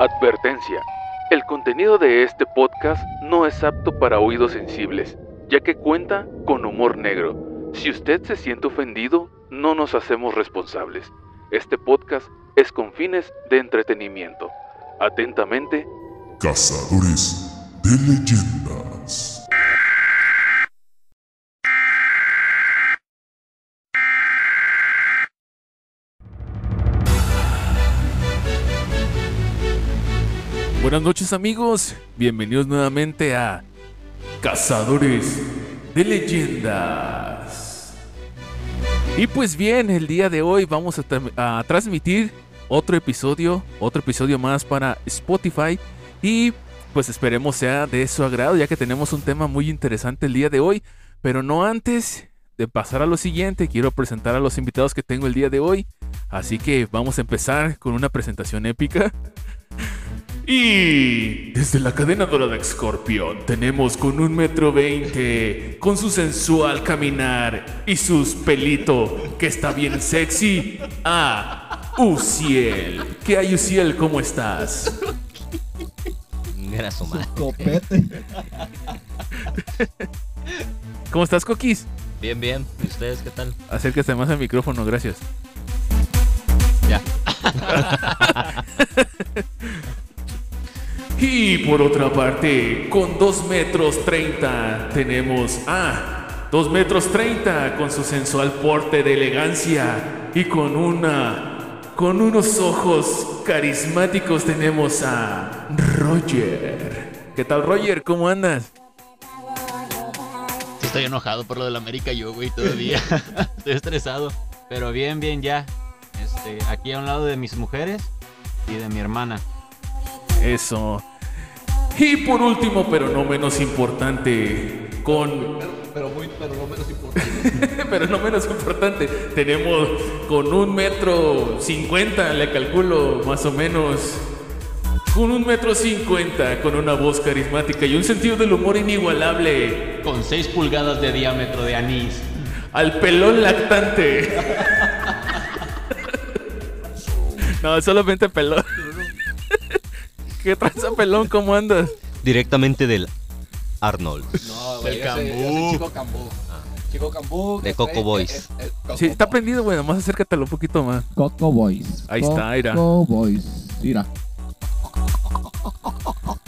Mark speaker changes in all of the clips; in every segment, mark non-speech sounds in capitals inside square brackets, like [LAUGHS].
Speaker 1: Advertencia. El contenido de este podcast no es apto para oídos sensibles, ya que cuenta con humor negro. Si usted se siente ofendido, no nos hacemos responsables. Este podcast es con fines de entretenimiento. Atentamente,
Speaker 2: Cazadores de leyendas.
Speaker 1: Buenas noches amigos, bienvenidos nuevamente a Cazadores de Leyendas. Y pues bien, el día de hoy vamos a, tra- a transmitir otro episodio, otro episodio más para Spotify y pues esperemos sea de su agrado ya que tenemos un tema muy interesante el día de hoy, pero no antes de pasar a lo siguiente, quiero presentar a los invitados que tengo el día de hoy, así que vamos a empezar con una presentación épica. Y desde la cadena dorada Scorpion tenemos con un metro veinte, con su sensual caminar y sus pelito que está bien sexy, a Uciel. ¿Qué hay Uciel? ¿Cómo estás?
Speaker 3: Era su madre.
Speaker 4: Copete.
Speaker 1: ¿Cómo estás, Coquis?
Speaker 3: Bien, bien. ¿Y ustedes qué tal?
Speaker 1: Acércate más al micrófono, gracias.
Speaker 3: Ya. [LAUGHS]
Speaker 1: Y por otra parte, con 2 metros 30 tenemos a 2 metros 30 con su sensual porte de elegancia y con una con unos ojos carismáticos tenemos a Roger. ¿Qué tal Roger? ¿Cómo andas?
Speaker 5: Estoy enojado por lo del América yo, güey, todavía. [LAUGHS] estoy estresado. Pero bien, bien, ya. Este, aquí a un lado de mis mujeres y de mi hermana.
Speaker 1: Eso. Y por último, pero no menos importante, con
Speaker 4: Pero muy, pero no menos importante. [LAUGHS]
Speaker 1: Pero no menos importante, tenemos con un metro cincuenta, le calculo más o menos. Con un metro cincuenta, con una voz carismática y un sentido del humor inigualable.
Speaker 5: Con 6 pulgadas de diámetro de anís.
Speaker 1: Al pelón lactante. [LAUGHS] No, solamente pelón. [LAUGHS] ¿Qué traza pelón? ¿Cómo andas?
Speaker 3: Directamente del Arnold.
Speaker 4: No,
Speaker 5: Del
Speaker 4: ese-
Speaker 5: Cambú.
Speaker 4: Chico Cambú. Chico Cambú.
Speaker 3: De Coco Boys.
Speaker 4: es- Coco
Speaker 1: Sí, está prendido, güey. Nomás acércatelo un poquito más.
Speaker 6: Coco Boys.
Speaker 1: Ahí está, mira.
Speaker 6: Coco Boys. Mira.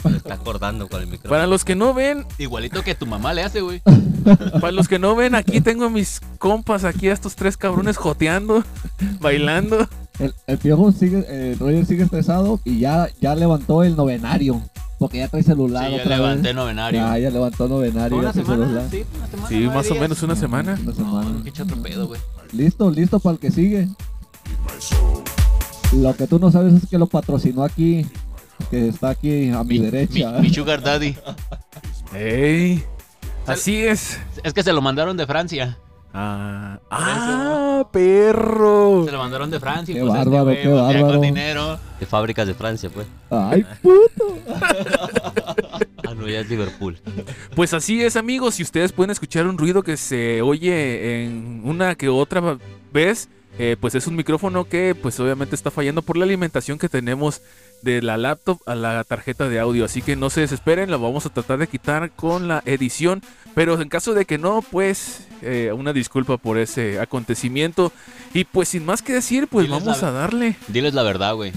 Speaker 3: Me está acordando con el micrófono.
Speaker 1: Para los que no ven,
Speaker 5: Igualito que tu mamá le hace, güey. [LAUGHS]
Speaker 1: Para los que no ven, aquí tengo a mis compas, aquí a estos tres cabrones joteando, [LAUGHS] bailando.
Speaker 6: El, el piojo sigue, eh, Roger sigue estresado y ya, ya levantó el novenario. Porque ya trae celular.
Speaker 5: Sí, ya
Speaker 6: otra
Speaker 5: levanté
Speaker 6: vez.
Speaker 5: novenario.
Speaker 6: Ya, ya levantó novenario.
Speaker 5: ¿Una
Speaker 6: ya trae
Speaker 5: semana?
Speaker 6: celular.
Speaker 5: Sí, una semana.
Speaker 1: Sí,
Speaker 5: nueve
Speaker 1: más o menos una semana.
Speaker 6: Una semana.
Speaker 5: No, qué chato pedo, güey.
Speaker 6: Listo, listo para el que sigue. Lo que tú no sabes es que lo patrocinó aquí. Que está aquí a mi,
Speaker 5: Mi,
Speaker 6: derecha.
Speaker 5: mi Sugar Daddy.
Speaker 1: ¡Ey! Así es.
Speaker 5: Es que se lo mandaron de Francia.
Speaker 1: Ah, ¡Ah, perro!
Speaker 5: Se lo mandaron de Francia. y
Speaker 6: Qué
Speaker 5: pues este
Speaker 6: bárbaro, qué bárbaro.
Speaker 5: con dinero.
Speaker 3: De fábricas de Francia, pues.
Speaker 6: Ay, puto. [LAUGHS]
Speaker 3: Ah, no, ya es Liverpool.
Speaker 1: Pues así es, amigos. Si ustedes pueden escuchar un ruido que se oye en una que otra vez, eh, pues es un micrófono que, pues obviamente está fallando por la alimentación que tenemos de la laptop a la tarjeta de audio. Así que no se desesperen, la vamos a tratar de quitar con la edición. Pero en caso de que no, pues eh, una disculpa por ese acontecimiento. Y pues sin más que decir, pues
Speaker 5: Diles
Speaker 1: vamos
Speaker 5: la-
Speaker 1: a darle.
Speaker 5: Diles la verdad, güey.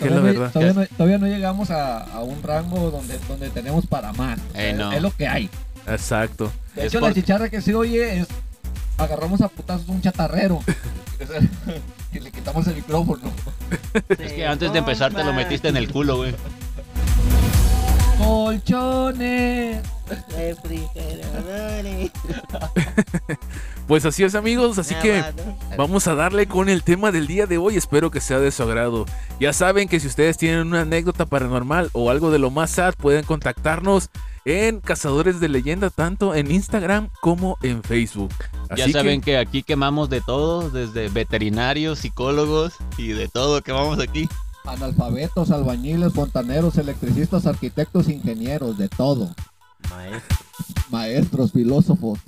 Speaker 1: La
Speaker 6: Todavía, no-
Speaker 1: verdad.
Speaker 6: todavía no, todavía no llegamos a, a un rango donde, donde tenemos para más. O sea,
Speaker 5: Eh, no.
Speaker 6: Es lo que hay.
Speaker 1: Exacto.
Speaker 6: De
Speaker 5: Es
Speaker 6: hecho,
Speaker 5: por-
Speaker 6: la chicharra que se oye es agarramos a putazos un chatarrero y [LAUGHS] le quitamos el micrófono.
Speaker 5: Es que antes de empezar te lo metiste en el culo, güey.
Speaker 6: Colchones.
Speaker 1: Pues así es, amigos. Así que. Vamos a darle con el tema del día de hoy, espero que sea de su agrado. Ya saben que si ustedes tienen una anécdota paranormal o algo de lo más sad, pueden contactarnos en Cazadores de Leyenda, tanto en Instagram como en Facebook.
Speaker 5: Ya saben
Speaker 1: que,
Speaker 5: que... aquí quemamos de todo, desde veterinarios, psicólogos y de todo quemamos aquí.
Speaker 6: Analfabetos, albañiles, fontaneros, electricistas, arquitectos, ingenieros, de todo.
Speaker 3: Maestros,
Speaker 6: Maestros, filósofos.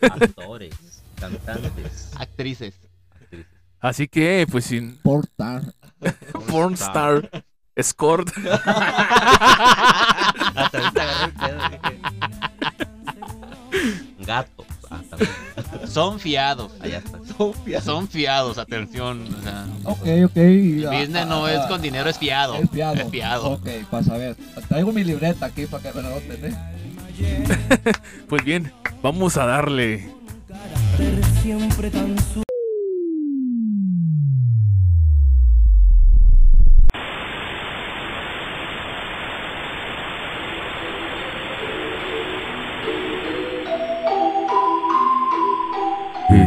Speaker 3: actores, cantantes.
Speaker 5: Actrices.
Speaker 3: actrices.
Speaker 1: así que, pues sin
Speaker 6: Portar. [LAUGHS]
Speaker 1: Pornstar. Escort. [LAUGHS]
Speaker 3: Hasta ahorita agarré el pedo. dije. Gato.
Speaker 5: Son fiados.
Speaker 3: Allá está.
Speaker 5: Son fiados, atención. O sea,
Speaker 6: Ok, ok. y-
Speaker 5: business no
Speaker 6: ah,
Speaker 5: es con dinero, es fiado.
Speaker 6: Es fiado.
Speaker 5: Es fiado.
Speaker 6: Ok, pasa a ver. Traigo mi libreta aquí para que me la noten, ¿eh? [LAUGHS]
Speaker 1: Pues bien, vamos a darle.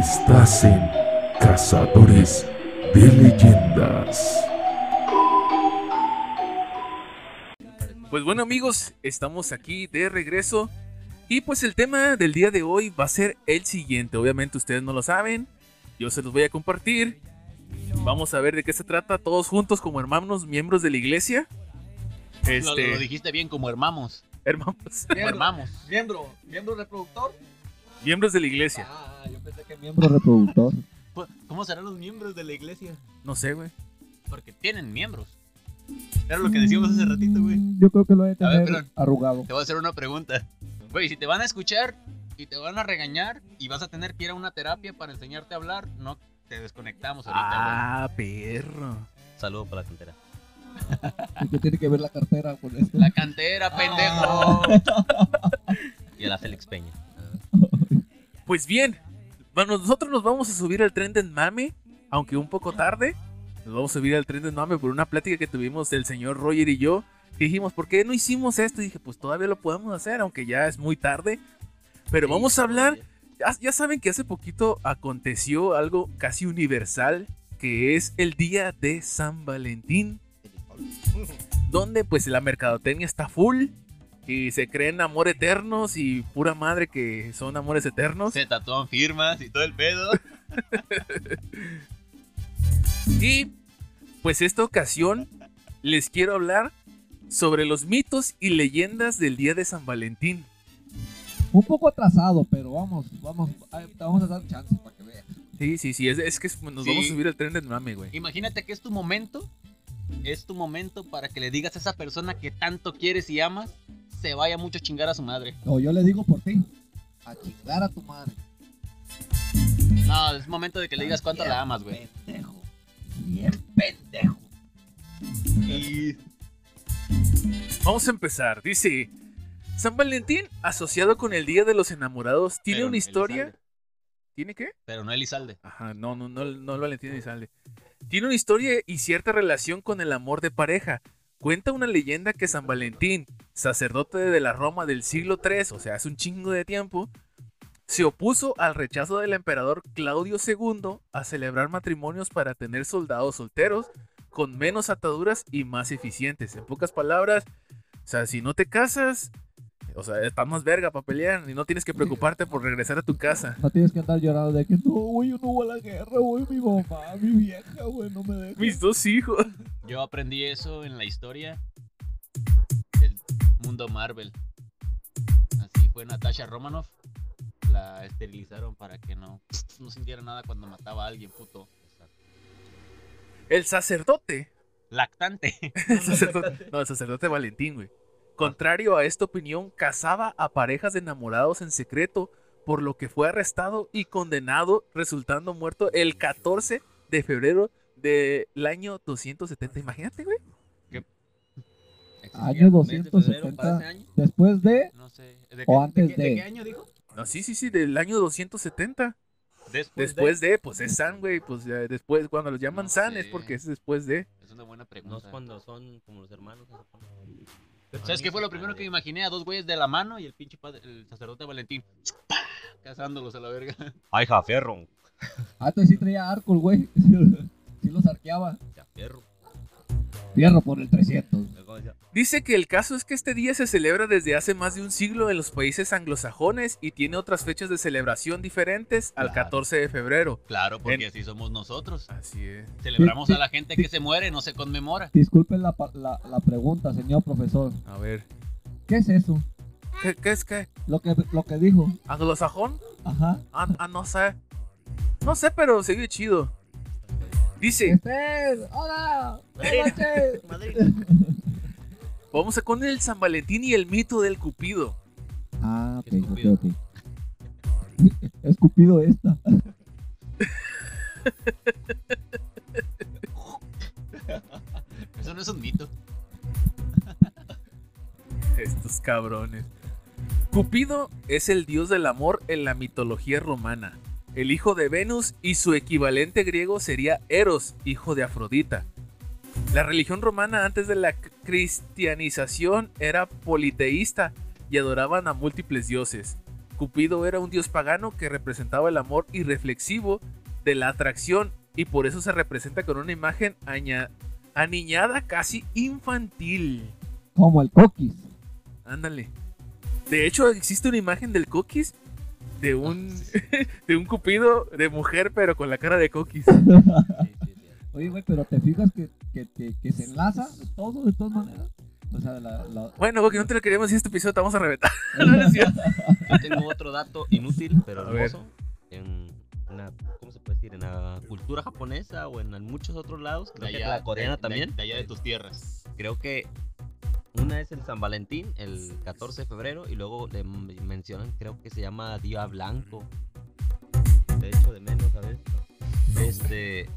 Speaker 2: Estás en Cazadores de Leyendas.
Speaker 1: Pues bueno amigos, estamos aquí de regreso. Y pues el tema del día de hoy va a ser el siguiente. Obviamente ustedes no lo saben. Yo se los voy a compartir. Vamos a ver de qué se trata todos juntos como hermanos miembros de la iglesia.
Speaker 5: Lo,
Speaker 1: Este,
Speaker 5: lo dijiste bien, como hermamos.
Speaker 1: hermanos,
Speaker 5: Como hermamos.
Speaker 6: Miembro, miembro reproductor.
Speaker 1: Miembros de la iglesia.
Speaker 6: Ah, yo pensé que miembro reproductor. [LAUGHS]
Speaker 5: ¿Cómo serán los miembros de la iglesia?
Speaker 1: No sé, güey.
Speaker 5: Porque tienen miembros. Era lo que decíamos hace ratito, güey.
Speaker 6: Yo creo que lo he de
Speaker 5: A ver,
Speaker 6: tener
Speaker 5: pero-
Speaker 6: arrugado.
Speaker 5: Te voy a hacer una pregunta. Güey, si te van a escuchar y te van a regañar y vas a tener que ir a una terapia para enseñarte a hablar, no te desconectamos ahorita,
Speaker 1: Ah, perro.
Speaker 3: Saludo para la cantera. [LAUGHS]
Speaker 6: ¿Y qué tiene que ver la cartera con esto?
Speaker 5: güey. La cantera, pendejo. [LAUGHS]
Speaker 3: Y a la Félix Peña.
Speaker 1: Pues bien, bueno, nosotros nos vamos a subir al tren del mame, aunque un poco tarde. Nos vamos a subir al tren del mame por una plática que tuvimos el señor Roger y yo. Y dijimos, ¿por qué no hicimos esto? Y dije, pues todavía lo podemos hacer, aunque ya es muy tarde. Pero vamos a hablar, ya, ya saben que hace poquito aconteció algo casi universal, que es el día de San Valentín. Donde pues la mercadotecnia está full y se creen amor eternos y pura madre que son amores eternos.
Speaker 5: Se tatúan firmas y todo el pedo. [LAUGHS]
Speaker 1: Y pues esta ocasión les quiero hablar sobre los mitos y leyendas del día de San Valentín.
Speaker 6: Un poco atrasado, pero vamos, vamos, vamos a dar chance para que veas.
Speaker 1: Sí, sí, sí, es, es que nos
Speaker 5: Sí.
Speaker 1: vamos a subir al tren del mame, güey.
Speaker 5: Imagínate que es tu momento. Es tu momento para que le digas a esa persona que tanto quieres y amas, se vaya mucho a chingar a su madre.
Speaker 6: No, yo le digo por ti. A chingar a tu madre.
Speaker 5: No, es momento de que le digas cuánto la amas, güey.
Speaker 6: Pendejo. Bien pendejo.
Speaker 5: Y
Speaker 1: Vamos a empezar. Dice, San Valentín, asociado con el Día de los Enamorados, tiene
Speaker 5: Pero
Speaker 1: una historia...
Speaker 5: Elizalde.
Speaker 1: ¿Tiene qué?
Speaker 5: Pero no Elizalde.
Speaker 1: Ajá, no, no, no, no el Valentín Elizalde. Tiene una historia y cierta relación con el amor de pareja. Cuenta una leyenda que San Valentín, sacerdote de la Roma del siglo III, o sea, hace un chingo de tiempo, se opuso al rechazo del emperador Claudio II a celebrar matrimonios para tener soldados solteros con menos ataduras y más eficientes. En pocas palabras, o sea, si no te casas, o sea, estás más verga para pelear y no tienes que preocuparte por regresar a tu casa.
Speaker 6: No tienes que andar llorando de que no, güey, yo no voy a la guerra, güey, mi mamá, mi vieja, güey, no me deja.
Speaker 1: Mis dos hijos.
Speaker 5: Yo aprendí eso en la historia del mundo Marvel. Así fue Natasha Romanoff. La esterilizaron para que no, no sintiera nada cuando mataba a alguien, puto.
Speaker 1: El sacerdote.
Speaker 5: Lactante. [LAUGHS]
Speaker 1: El sacerdote no, el sacerdote Valentín, güey. Contrario a esta opinión, casaba a parejas de enamorados en secreto, por lo que fue arrestado y condenado, resultando muerto el 14 de febrero del año 270. Imagínate, güey.
Speaker 6: Año 270. Después de.
Speaker 5: No sé. ¿De
Speaker 6: O antes
Speaker 5: qué,
Speaker 6: de.
Speaker 5: qué año dijo?
Speaker 1: No, sí, sí, sí, del año 270.
Speaker 5: Después,
Speaker 1: Después de, pues es San, güey. Pues ya después, cuando los llaman
Speaker 5: No
Speaker 1: San es porque es después de.
Speaker 5: Es una buena
Speaker 3: No
Speaker 5: pregunta.
Speaker 3: es cuando son como los hermanos. no
Speaker 5: ¿Sabes qué fue lo primero que me imaginé? A dos güeyes de la mano y el pinche padre, el sacerdote Valentín. Cazándolos a la verga.
Speaker 3: Ay, ja, fierro.
Speaker 6: Antes sí traía arco, el güey. [LAUGHS] Sí los arqueaba.
Speaker 3: Ya, fierro.
Speaker 6: Por el 300.
Speaker 3: Luego decía,
Speaker 1: Dice que el caso es que este día se celebra desde hace más de un siglo en los países anglosajones y tiene otras fechas de celebración diferentes al
Speaker 5: Claro.
Speaker 1: 14 de febrero.
Speaker 5: Claro, porque
Speaker 1: En-
Speaker 5: así somos nosotros.
Speaker 1: Así es.
Speaker 5: Celebramos a la gente que se muere, no se conmemora.
Speaker 6: Disculpen la, pa- la, la pregunta, señor profesor.
Speaker 1: A ver.
Speaker 6: ¿Qué es eso?
Speaker 1: ¿Qué, qué es qué?
Speaker 6: Lo que, lo que dijo.
Speaker 1: ¿Anglosajón?
Speaker 6: Ajá.
Speaker 1: Ah, ah, no sé. No sé, pero se ve chido. Dice,
Speaker 6: Esther, hola, buenas noches.
Speaker 3: Madrid. [LAUGHS]
Speaker 1: vamos a con el San Valentín y el mito del Cupido.
Speaker 6: Ah, ok,
Speaker 3: ¿Qué
Speaker 6: ok, ok. Escupido [LAUGHS] esta. [LAUGHS]
Speaker 5: Eso no es un mito.
Speaker 1: Estos cabrones. Cupido es el dios del amor en la mitología romana, el hijo de Venus y su equivalente griego sería Eros, hijo de Afrodita. La religión romana antes de la cristianización era politeísta y adoraban a múltiples dioses. Cupido era un dios pagano que representaba el amor irreflexivo de la atracción y por eso se representa con una imagen aniñada casi infantil.
Speaker 6: Como el coquis.
Speaker 1: Ándale. De hecho, existe una imagen del Coquis de un [LAUGHS] de un cupido de mujer, pero con la cara de Coquis. [LAUGHS]
Speaker 6: Oye, güey, pero te fijas que, que, que, que se enlaza todo de todas maneras. O sea, la, la...
Speaker 1: Bueno, Coquis, no te lo queríamos decir este episodio, te vamos a reventar. [LAUGHS] No, no es cierto.
Speaker 3: Yo tengo otro dato inútil, pero hermoso. En una, ¿cómo se puede decir? En la cultura japonesa o en muchos otros lados. Creo que la coreana
Speaker 5: de- de-
Speaker 3: también.
Speaker 5: De, allá de tus tierras.
Speaker 3: Creo que una es el San Valentín, el 14 de febrero, y luego le mencionan, creo que se llama Día Blanco. De hecho, de menos, ¿sabes? Este,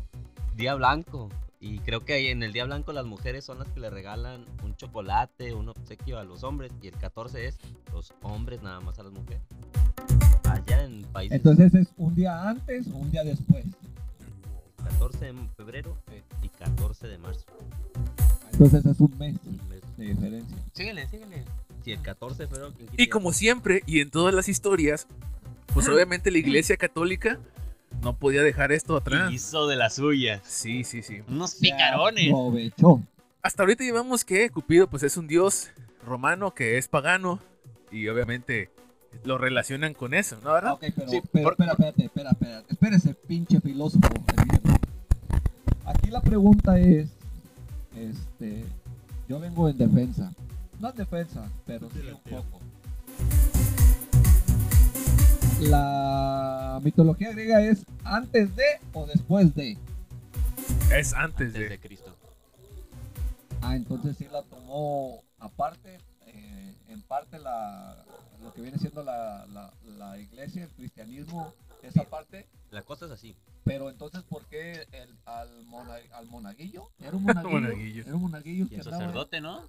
Speaker 3: Día Blanco. Y creo que en el Día Blanco las mujeres son las que le regalan un chocolate, un obsequio a los hombres, y el 14 es los hombres nada más a las mujeres. Allá en países
Speaker 6: Entonces es un día antes o un día después.
Speaker 3: 14 de febrero y 14 de marzo.
Speaker 6: Entonces es un mes
Speaker 3: Un mes.
Speaker 6: De diferencia.
Speaker 5: Síguele, síguele.
Speaker 3: Sí, el 14 de febrero. ¿quién
Speaker 1: Y como siempre, y en todas las historias, pues obviamente la iglesia católica no podía dejar esto atrás.
Speaker 5: Hizo de las suyas.
Speaker 1: Sí, sí, sí.
Speaker 5: Unos picarones.
Speaker 6: Aprovechó.
Speaker 1: Hasta ahorita llevamos que Cupido pues es un dios romano que es pagano y obviamente lo relacionan con eso, ¿no? ¿Verdad?
Speaker 6: Ok, pero,
Speaker 5: Sí,
Speaker 6: pero
Speaker 5: por-
Speaker 6: espera, espérate, espera, espera. Espérese, pinche filósofo. Aquí la pregunta es, este, yo vengo en defensa. No en defensa, pero sí un poco. La mitología griega es antes de o después de.
Speaker 1: Es antes
Speaker 5: Desde
Speaker 1: de...
Speaker 5: Cristo.
Speaker 6: Ah, entonces sí la tomó aparte, eh, en parte la, lo que viene siendo la, la, la iglesia, el cristianismo, esa parte.
Speaker 3: La cosa es así.
Speaker 6: Pero entonces, ¿por qué el, al, mona- al monaguillo? Era un monaguillo.
Speaker 1: Monaguillo.
Speaker 6: Era un monaguillo
Speaker 5: Y
Speaker 6: que
Speaker 5: el
Speaker 6: andaba-
Speaker 5: sacerdote, ¿no?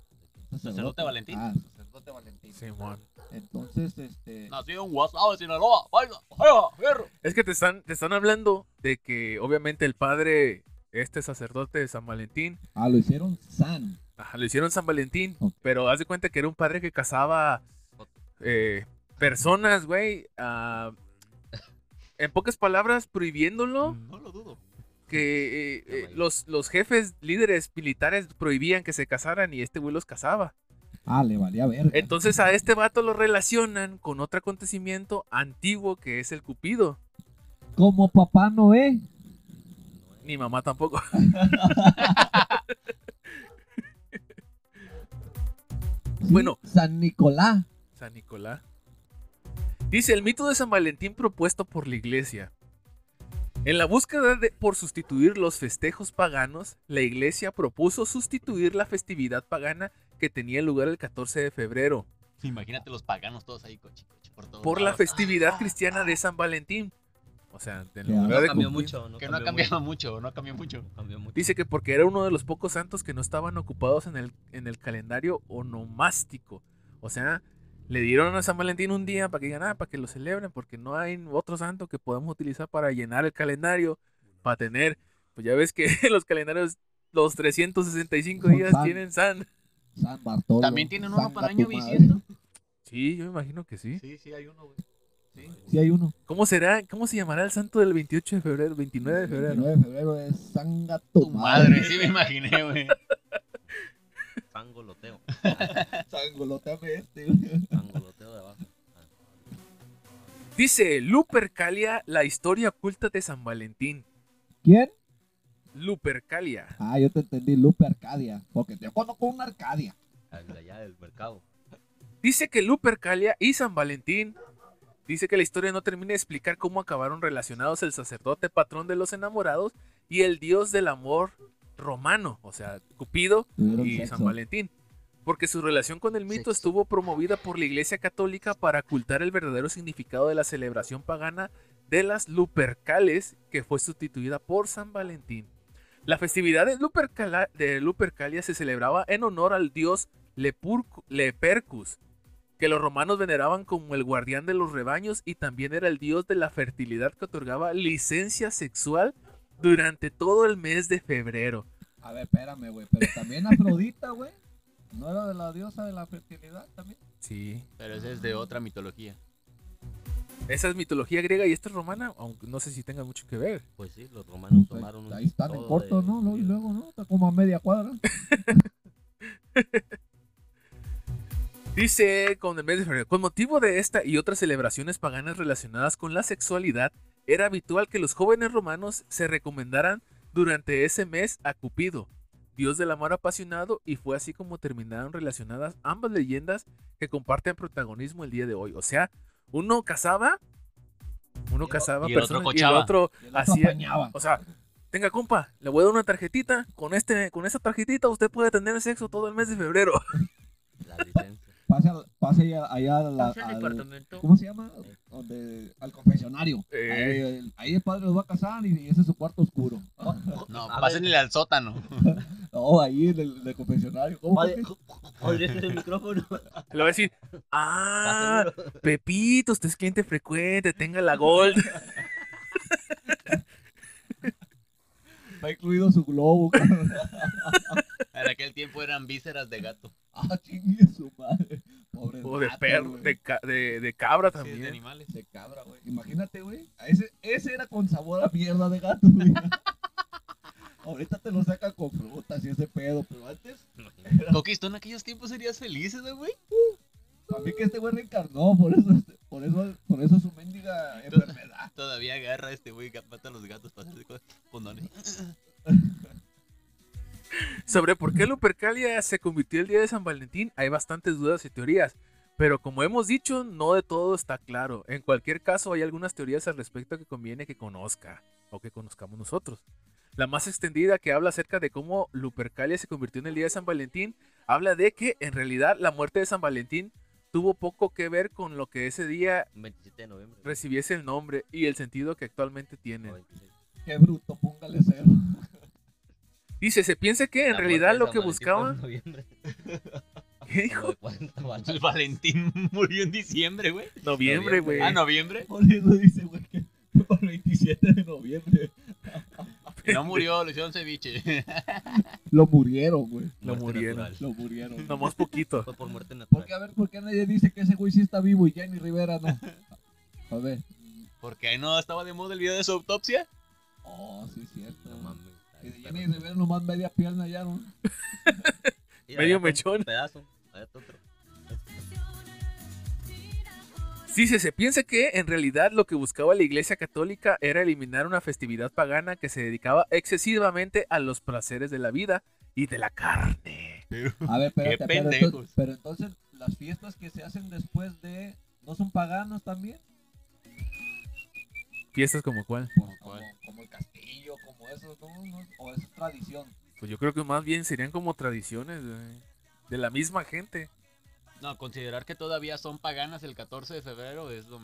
Speaker 6: Sacerdote.
Speaker 5: sacerdote Valentín.
Speaker 6: Ah, sacerdote Valentín.
Speaker 1: Simón.
Speaker 6: Entonces, este.
Speaker 5: Nació en Guasave, Sinaloa. Baila, baila, fierro.
Speaker 1: Es que te están, te están hablando de que obviamente el padre, este sacerdote de San Valentín,
Speaker 6: Ah, lo hicieron San.
Speaker 1: ajá, lo hicieron San Valentín, pero haz de cuenta que era un padre que casaba eh, personas, güey, ah, en pocas palabras, prohibiéndolo,
Speaker 5: No lo dudo.
Speaker 1: que eh, eh, los, los jefes líderes militares prohibían que se casaran y este güey los casaba.
Speaker 6: Ah, le valía verga.
Speaker 1: Entonces a este vato lo relacionan con otro acontecimiento antiguo que es el Cupido.
Speaker 6: Como Papá Noé.
Speaker 1: Ni mamá tampoco.
Speaker 6: Sí, [LAUGHS]
Speaker 1: Bueno.
Speaker 6: San Nicolás.
Speaker 1: San Nicolás. Dice el mito de San Valentín propuesto por la iglesia. En la búsqueda de, por sustituir los festejos paganos, la iglesia propuso sustituir la festividad pagana que tenía lugar el 14 de febrero
Speaker 5: Imagínate los paganos todos ahí, coche, coche, por todos
Speaker 1: por la festividad cristiana de San Valentín. O sea, lugar
Speaker 3: No
Speaker 1: de
Speaker 3: cambió
Speaker 1: cumplir-
Speaker 3: mucho. No
Speaker 5: Que no ha cambiado mucho, no ha cambiado mucho.
Speaker 3: mucho, cambió mucho.
Speaker 1: Dice que porque era uno de los pocos santos que no estaban ocupados en el, en el calendario onomástico. O sea, le dieron a San Valentín un día para que digan, ah, para que lo celebren, porque no hay otro santo que podamos utilizar para llenar el calendario, para tener, pues ya ves que [LAUGHS] los calendarios, los 365
Speaker 6: Son
Speaker 1: días
Speaker 6: san.
Speaker 1: tienen san.
Speaker 6: San Bartolo.
Speaker 5: ¿También tienen uno
Speaker 6: Sanga
Speaker 5: para año bisiesto?
Speaker 1: Sí, yo me imagino que sí.
Speaker 4: Sí, sí, hay uno, güey. Sí.
Speaker 6: Sí, hay uno.
Speaker 1: ¿Cómo será? ¿Cómo se llamará el santo del 28 de febrero, 29 de febrero?
Speaker 6: 9 de febrero es Sanga tu,
Speaker 5: Tu madre, sí me imaginé, güey. [LAUGHS]
Speaker 3: Sangoloteo.
Speaker 6: Sangoloteame este.
Speaker 3: Sangoloteo de abajo.
Speaker 1: Dice Lupercalia, la historia oculta de San Valentín.
Speaker 6: ¿Quién?
Speaker 1: Lupercalia.
Speaker 6: Ah, yo te entendí, Lupe Arcadia. Porque te conozco una Arcadia.
Speaker 3: Allá del mercado.
Speaker 1: Dice que Lupercalia y San Valentín Dice que la historia no termina de explicar cómo acabaron relacionados el sacerdote patrón de los enamorados y el dios del amor romano, o sea, Cupido
Speaker 6: Tuvieron
Speaker 1: y
Speaker 6: sexo.
Speaker 1: San Valentín. Porque su relación con el mito estuvo promovida por la Iglesia Católica para ocultar el verdadero significado de la celebración pagana de las Lupercales, que fue sustituida por San Valentín. La festividad de, Lupercala- de Lupercalia se celebraba en honor al dios Lepurcu- Lepercus, que los romanos veneraban como el guardián de los rebaños y también era el dios de la fertilidad que otorgaba licencia sexual durante todo el mes de febrero.
Speaker 6: A ver, espérame, güey. Pero también Afrodita, güey. ¿No era de la diosa de la fertilidad también?
Speaker 1: Sí.
Speaker 5: Pero ese es de otra mitología.
Speaker 1: Esa es mitología griega y esta es romana, aunque no sé si tenga mucho que ver.
Speaker 3: Pues sí, los romanos
Speaker 6: Pues,
Speaker 3: tomaron un
Speaker 6: ahí están en corto,
Speaker 3: de-
Speaker 6: ¿no? Luego, y luego, ¿no? Está como a media cuadra. [LAUGHS]
Speaker 1: Dice con el mes de febrero, con motivo de esta y otras celebraciones paganas relacionadas con la sexualidad, era habitual que los jóvenes romanos se recomendaran durante ese mes a Cupido, dios del amor apasionado, y fue así como terminaron relacionadas ambas leyendas que comparten protagonismo el día de hoy. O sea, uno casaba, uno
Speaker 6: Y el
Speaker 1: casaba
Speaker 5: y el otro
Speaker 1: personas y el
Speaker 5: cochaba.
Speaker 1: otro
Speaker 6: Y el otro
Speaker 1: hacía,
Speaker 6: apañaba.
Speaker 1: o sea, tenga compa, le voy a dar una tarjetita, con este, con esa tarjetita usted puede tener sexo todo el mes de febrero. [LAUGHS]
Speaker 3: La.
Speaker 6: Pase, pase allá, allá a la- al- ¿Cómo se llama? Donde, al confesionario.
Speaker 1: Eh.
Speaker 6: Ahí, ahí el padre los va a casar y, y ese es su cuarto oscuro. [LAUGHS]
Speaker 5: No,
Speaker 3: A
Speaker 5: pásenle al sótano. [LAUGHS]
Speaker 6: No, ahí en el, en el confesionario. ¿Cómo que-
Speaker 3: Oye, [LAUGHS] el micrófono. [LAUGHS]
Speaker 1: Le voy a decir, ah, Pepito, usted es cliente frecuente, tenga la Gold.
Speaker 6: Va [LAUGHS] incluido su globo. cabrón.
Speaker 5: En aquel tiempo eran vísceras de gato.
Speaker 6: ah, chingue su madre. Pobre
Speaker 1: O de
Speaker 6: gato,
Speaker 1: perro,
Speaker 6: güey.
Speaker 1: de, ca- de, de cabra
Speaker 5: Sí, de
Speaker 1: también.
Speaker 5: animales.
Speaker 6: De cabra, güey. Imagínate, güey. a Ese, ese era con sabor a mierda de gato, güey. Ahorita te lo sacan con frutas y ese pedo, pero antes,
Speaker 5: Coquis, tú en aquellos tiempos serías feliz, ¿eh, güey?
Speaker 6: a mí que este güey reencarnó, por eso, este- por eso, por eso su mendiga [LAUGHS] enfermedad.
Speaker 5: Todavía agarra a este güey que mata a los gatos para hacer cosas. condones.
Speaker 1: Sobre por qué Lupercalia se convirtió el día de San Valentín, hay bastantes dudas y teorías. Pero como hemos dicho, no de todo está claro. En cualquier caso, hay algunas teorías al respecto que conviene que conozca o que conozcamos nosotros. La más extendida que habla acerca de cómo Lupercalia se convirtió en el día de San Valentín, habla de que en realidad la muerte de San Valentín tuvo poco que ver con lo que ese día
Speaker 3: 27 de noviembre.
Speaker 1: recibiese el nombre y el sentido que actualmente tiene.
Speaker 3: 26.
Speaker 6: Qué bruto, póngale cero. [LAUGHS]
Speaker 1: Dice, se piensa que en
Speaker 3: La
Speaker 1: realidad lo que
Speaker 3: Valentín fue en
Speaker 1: buscaba...
Speaker 3: noviembre, [LAUGHS]
Speaker 1: ¿Qué dijo?
Speaker 3: como de 40 varos.
Speaker 5: El Valentín murió en diciembre, güey.
Speaker 1: Noviembre, güey.
Speaker 5: Ah, noviembre.
Speaker 6: Por eso dice, güey, que fue para el 27 de noviembre.
Speaker 5: No murió, le hicieron ceviche. [LAUGHS]
Speaker 6: Lo murieron, güey.
Speaker 1: Lo
Speaker 3: Muerte
Speaker 1: murieron.
Speaker 3: natural.
Speaker 6: Lo murieron.
Speaker 1: Nomás poquito.
Speaker 3: Fue por muerte natural.
Speaker 6: Porque, a ver, ¿por qué nadie dice que ese güey sí está vivo y Jenny Rivera no? A ver.
Speaker 5: Porque ahí no estaba de moda el video de su autopsia.
Speaker 6: Oh, sí, cierto.
Speaker 3: No mames.
Speaker 6: Y de Jenny Rivera nomás media pierna ya, ¿no? [LAUGHS]
Speaker 1: Medio mechón.
Speaker 3: Pedazo. Otro.
Speaker 1: Dice, se piensa que en realidad lo que buscaba la Iglesia Católica era eliminar una festividad pagana que se dedicaba excesivamente a los placeres de la vida y de la carne.
Speaker 6: A ver, espérate,
Speaker 5: Qué
Speaker 6: pero, entonces, pero entonces las fiestas que se hacen después de... ¿No son paganos también?
Speaker 1: ¿Fiestas como cuál?
Speaker 6: Como,
Speaker 5: ¿Cuál?
Speaker 6: como el castillo, como eso, ¿no? ¿No? ¿O es tradición?
Speaker 1: Pues yo creo que más bien serían como tradiciones de la misma gente.
Speaker 5: No, considerar que todavía son paganas el 14 de febrero es lo...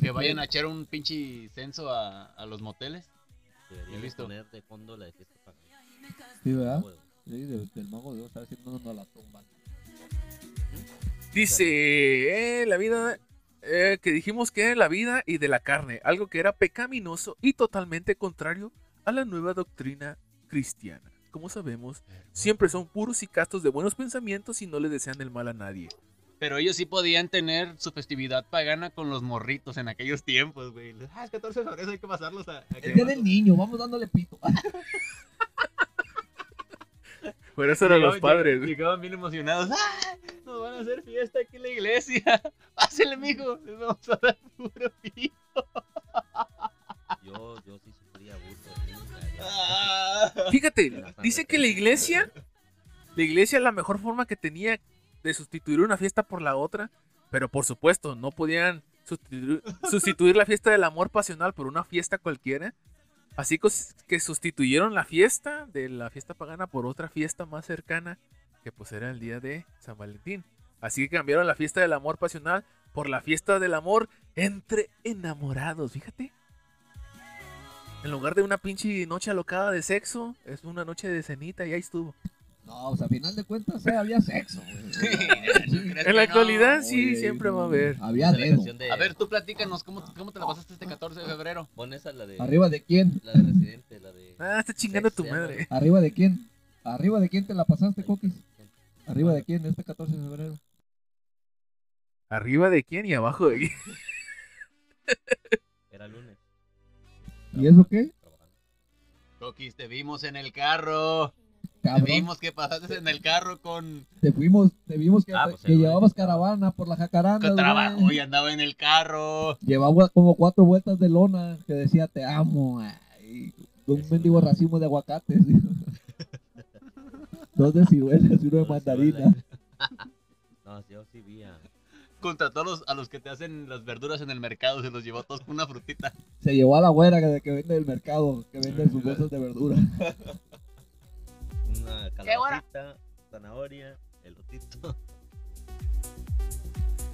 Speaker 5: Que vayan a echar un pinche censo a, a los moteles.
Speaker 3: Debería
Speaker 5: ¿Y listo?
Speaker 3: poner de fondo la de fiesta pagana.
Speaker 6: Sí, ¿verdad? Sí, de- del mago de Dios, a ver si no nos la tumban.
Speaker 1: Dice, eh, la vida, eh, que dijimos que era la vida y de la carne, algo que era pecaminoso y totalmente contrario a la nueva doctrina cristiana. Como sabemos, siempre son puros y castos de buenos pensamientos y no le desean el mal a nadie.
Speaker 5: Pero ellos sí podían tener su festividad pagana con los morritos en aquellos tiempos, güey. Ah, es 14 de febrero, hay que pasarlos a... a
Speaker 6: El día del niño, vamos dándole pito. [LAUGHS]
Speaker 1: Pero eso eran los padres. güey.
Speaker 5: Llegaban bien emocionados. ¡Ah! Nos van a hacer fiesta aquí en la iglesia. [LAUGHS] Pásale, mijo. Les vamos a dar puro pito.
Speaker 3: Yo, yo sí sufrí abuso
Speaker 5: Ah.
Speaker 1: Fíjate, dice que la iglesia, la iglesia la mejor forma que tenía de sustituir una fiesta por la otra, pero por supuesto no podían sustituir, sustituir la fiesta del amor pasional por una fiesta cualquiera. Así que sustituyeron la fiesta de la fiesta pagana por otra fiesta más cercana, que pues era el día de San Valentín. Así que cambiaron la fiesta del amor pasional por la fiesta del amor entre enamorados, fíjate. En lugar de una pinche noche alocada de sexo, es una noche de cenita y ahí estuvo.
Speaker 6: No, o sea, a final de cuentas, sí, había sexo, güey. [LAUGHS]
Speaker 5: Sí, ¿tú crees
Speaker 1: En la
Speaker 5: no?
Speaker 1: actualidad sí,
Speaker 6: Oye,
Speaker 1: siempre va a haber.
Speaker 6: Había
Speaker 3: De
Speaker 6: dedo.
Speaker 5: A ver, tú platícanos, ¿cómo, cómo te la pasaste este 14 de febrero?
Speaker 3: Pon esa, la de.
Speaker 6: ¿Arriba de quién?
Speaker 3: La de Residente, la de.
Speaker 1: Ah, está chingando tu madre.
Speaker 6: ¿Arriba de quién? ¿Arriba de quién te la pasaste, Coquis? ¿Arriba de quién este 14 de febrero?
Speaker 1: ¿Arriba de quién y abajo de quién? [LAUGHS]
Speaker 6: ¿Y eso qué?
Speaker 5: Coquis, te vimos en el carro. Te vimos que pasaste en el carro con,
Speaker 6: te fuimos, te vimos que,
Speaker 3: Ah, pues,
Speaker 6: que llevabas caravana por la jacaranda.
Speaker 5: con trabajo y andaba en el carro.
Speaker 6: Llevaba como cuatro vueltas de lona que decía te amo. Ay, un mendigo racimo de aguacates. [LAUGHS] Dos de ciruelas y uno de mandarina. [LAUGHS] [LAUGHS]
Speaker 3: No, yo sí vi a.
Speaker 5: Contra todos los, a los que te hacen las verduras en el mercado, se los llevó todos con una frutita.
Speaker 6: Se llevó a la güera que, que vende el mercado, que vende sus bolsas de verdura.
Speaker 3: Una calabacita, zanahoria, elotito.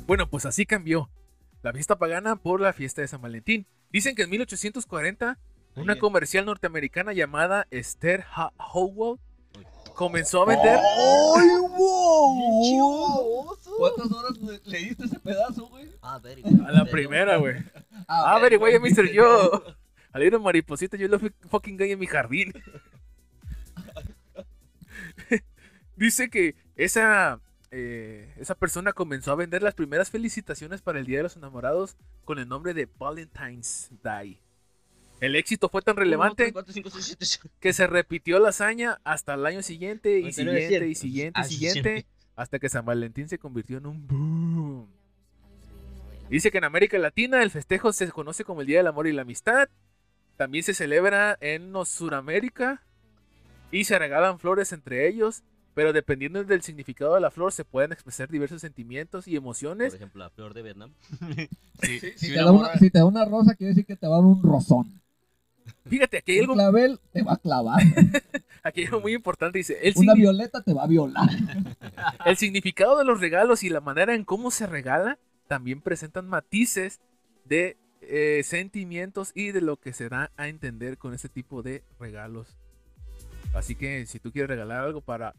Speaker 1: Bueno, pues así cambió la fiesta pagana por la fiesta de San Valentín. Dicen que en 1840 una comercial norteamericana llamada Esther Howell comenzó a vender.
Speaker 6: ¡Ay, wow! ¿Cuántas horas le- leíste ese pedazo, güey?
Speaker 3: Ah, very
Speaker 1: A la primera, güey. Ah, very güey, Mr. Yo. Al ir a mariposita, yo lo fui fucking gay en mi jardín. [LAUGHS] Dice que esa, eh, esa persona comenzó a vender las primeras felicitaciones para el Día de los Enamorados con el nombre de Valentine's Day. El éxito fue tan relevante
Speaker 3: 4, 5, 6, 7,
Speaker 1: que se repitió la hazaña hasta el año siguiente y
Speaker 3: 99,
Speaker 1: siguiente y
Speaker 3: 100.
Speaker 1: siguiente y siguiente hasta que San Valentín se convirtió en un boom. Dice que en América Latina el festejo se conoce como el Día del Amor y la Amistad. También se celebra en Suramérica y se regalan flores entre ellos, pero dependiendo del significado de la flor se pueden expresar diversos sentimientos y
Speaker 3: Por
Speaker 1: emociones.
Speaker 3: ejemplo, la flor de Vietnam. [LAUGHS]
Speaker 5: Sí,
Speaker 6: Si,
Speaker 5: si
Speaker 6: te da una, si te da una rosa, quiere decir que te va a dar un rozón.
Speaker 1: Fíjate, aquí hay
Speaker 6: Un
Speaker 1: algo,
Speaker 6: clavel te va a clavar. [LAUGHS]
Speaker 1: aquí hay algo muy importante. Dice, el,
Speaker 6: Una
Speaker 1: signi-
Speaker 6: violeta te va a violar. [LAUGHS]
Speaker 1: el significado de los regalos y la manera en cómo se regala también presentan matices de eh, sentimientos y de lo que se da a entender con este tipo de regalos. Así que si tú quieres regalar algo para...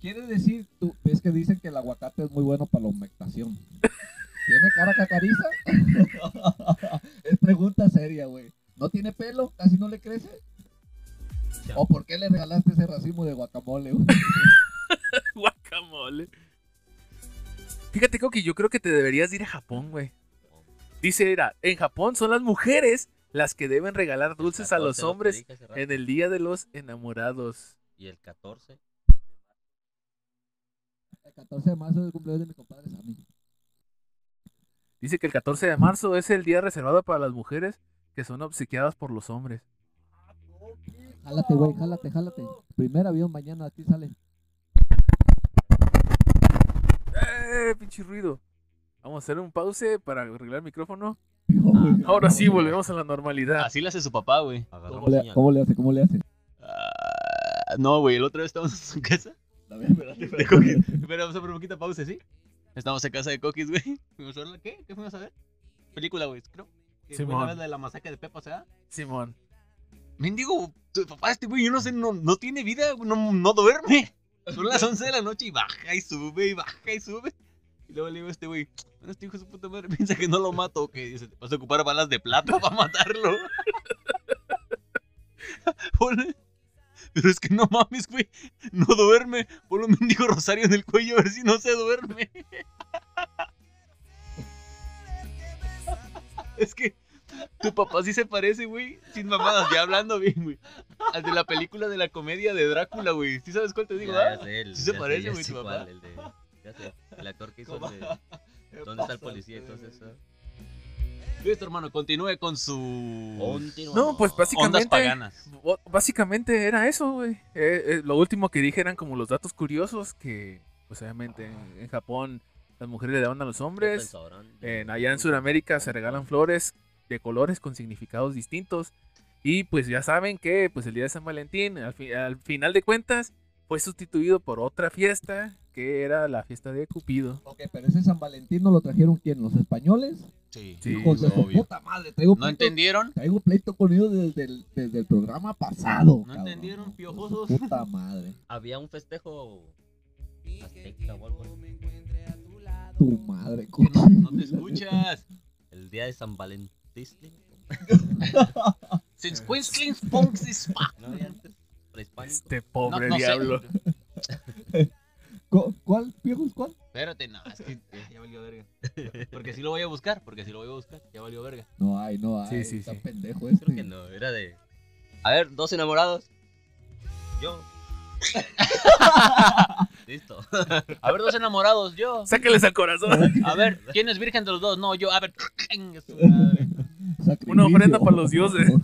Speaker 6: Quiere decir, tú, es que dicen que el aguacate es muy bueno para la humectación. ¿Tiene cara cacariza? [LAUGHS] es pregunta seria, güey. ¿No tiene pelo? ¿Casi no le crece?
Speaker 3: Ya.
Speaker 6: ¿O por qué le regalaste ese racimo de guacamole, güey? [LAUGHS]
Speaker 1: Guacamole. Fíjate, Coqui, yo creo que te deberías de ir a Japón, güey. Dice, era, en Japón son las mujeres las que deben regalar dulces a los
Speaker 3: 14, lo que
Speaker 1: hombres en el Día de los Enamorados.
Speaker 3: Y el 14.
Speaker 6: El 14 de marzo es el cumpleaños de mi compadre Sammy.
Speaker 1: Dice que el 14 de marzo es el día reservado para las mujeres que son obsequiadas por los hombres.
Speaker 6: Jálate, güey, jálate, jálate. Primer avión mañana, aquí sale.
Speaker 1: ¡Eh, pinche ruido! Vamos a hacer un pause para arreglar el micrófono.
Speaker 6: Ah,
Speaker 1: Ahora sí, volvemos a la normalidad.
Speaker 5: Así le hace su papá, güey.
Speaker 6: ¿Cómo le,
Speaker 3: señal.
Speaker 6: cómo le hace? ¿Cómo le hace?
Speaker 5: Ah, no, güey, el otro día estábamos en su casa. [LAUGHS]
Speaker 6: Espérate,
Speaker 5: De Coquis. Pero vamos a poner un poquito de pausa, ¿sí? Estamos en casa de Coquis, güey. [LAUGHS] ¿qué? ¿Qué fuimos a ver? Película, güey, creo.
Speaker 1: Simón.
Speaker 5: la de la masacre de Pepa, ¿sea?
Speaker 1: Simón.
Speaker 5: Mendigo, tu papá, este güey, yo no sé, no, no tiene vida, güey, no, no duerme. Son las 11 de la noche y baja y sube y baja y sube. Y luego le digo a este güey, bueno, este hijo de su puta madre [LAUGHS] piensa que no lo mato que dice, te vas a ocupar balas de plata para matarlo. [LAUGHS] Ponle- Pero es que no mames, güey, no duerme. Ponle un mendigo rosario en el cuello a ver si no se duerme. [LAUGHS] Es que tu papá sí se parece, güey, sin mamadas, ya hablando bien, güey. Al de la película de la comedia de Drácula, güey. ¿Sí sabes cuál te digo,
Speaker 3: Ya,
Speaker 5: ah?
Speaker 3: ya sé, el-
Speaker 5: Sí se
Speaker 3: ya
Speaker 5: parece, güey, tu papá.
Speaker 3: El, de, ya sé, el actor que hizo el de [LAUGHS] ¿Dónde está el policía y todo eso?
Speaker 5: Listo, hermano, continúe con su...
Speaker 1: No, pues
Speaker 5: Ondas
Speaker 1: básicamente...
Speaker 5: paganas.
Speaker 1: Bo- Básicamente era eso, güey. Eh, eh, lo último que dije eran como los datos curiosos que, pues obviamente en, en Japón las mujeres le daban a los hombres. En, allá en Sudamérica se regalan flores de colores con significados distintos. Y pues ya saben que pues el día de San Valentín, al, fi- al final de cuentas, fue sustituido por otra fiesta que era la fiesta de Cupido.
Speaker 6: Ok, pero ese San Valentín no lo trajeron quién, los españoles.
Speaker 5: Sí,
Speaker 1: Sí,
Speaker 5: obvio.
Speaker 6: puta madre, traigo
Speaker 5: ¿No
Speaker 6: pleito,
Speaker 5: entendieron?
Speaker 6: traigo pleito con ellos desde el, desde el programa pasado.
Speaker 5: ¿No
Speaker 6: cabrón.
Speaker 5: entendieron, piojosos?
Speaker 6: Puta madre.
Speaker 3: Había un festejo azteca o algo así.
Speaker 6: Tu madre,
Speaker 5: No, no te escuchas.
Speaker 3: El día de San Valentín. [LAUGHS]
Speaker 5: Since Queensland Punks is.
Speaker 1: Este pobre
Speaker 5: No, no sé.
Speaker 1: diablo. [LAUGHS]
Speaker 6: ¿Cu- ¿Cuál, viejos, cuál?
Speaker 5: Espérate, no, es que eh, ya valió verga. Porque sí lo voy a buscar, porque sí lo voy a buscar, ya valió verga.
Speaker 6: No hay, no hay.
Speaker 1: Sí, sí,
Speaker 6: está
Speaker 1: sí.
Speaker 6: pendejo este.
Speaker 3: Creo que no, era de. A ver, dos enamorados. Yo. [LAUGHS] Listo.
Speaker 5: A ver, dos enamorados, yo.
Speaker 1: Sáqueles al corazón.
Speaker 5: A ver, ¿quién es virgen de los dos? No, yo, a ver.
Speaker 1: Una ofrenda para los dioses. [LAUGHS]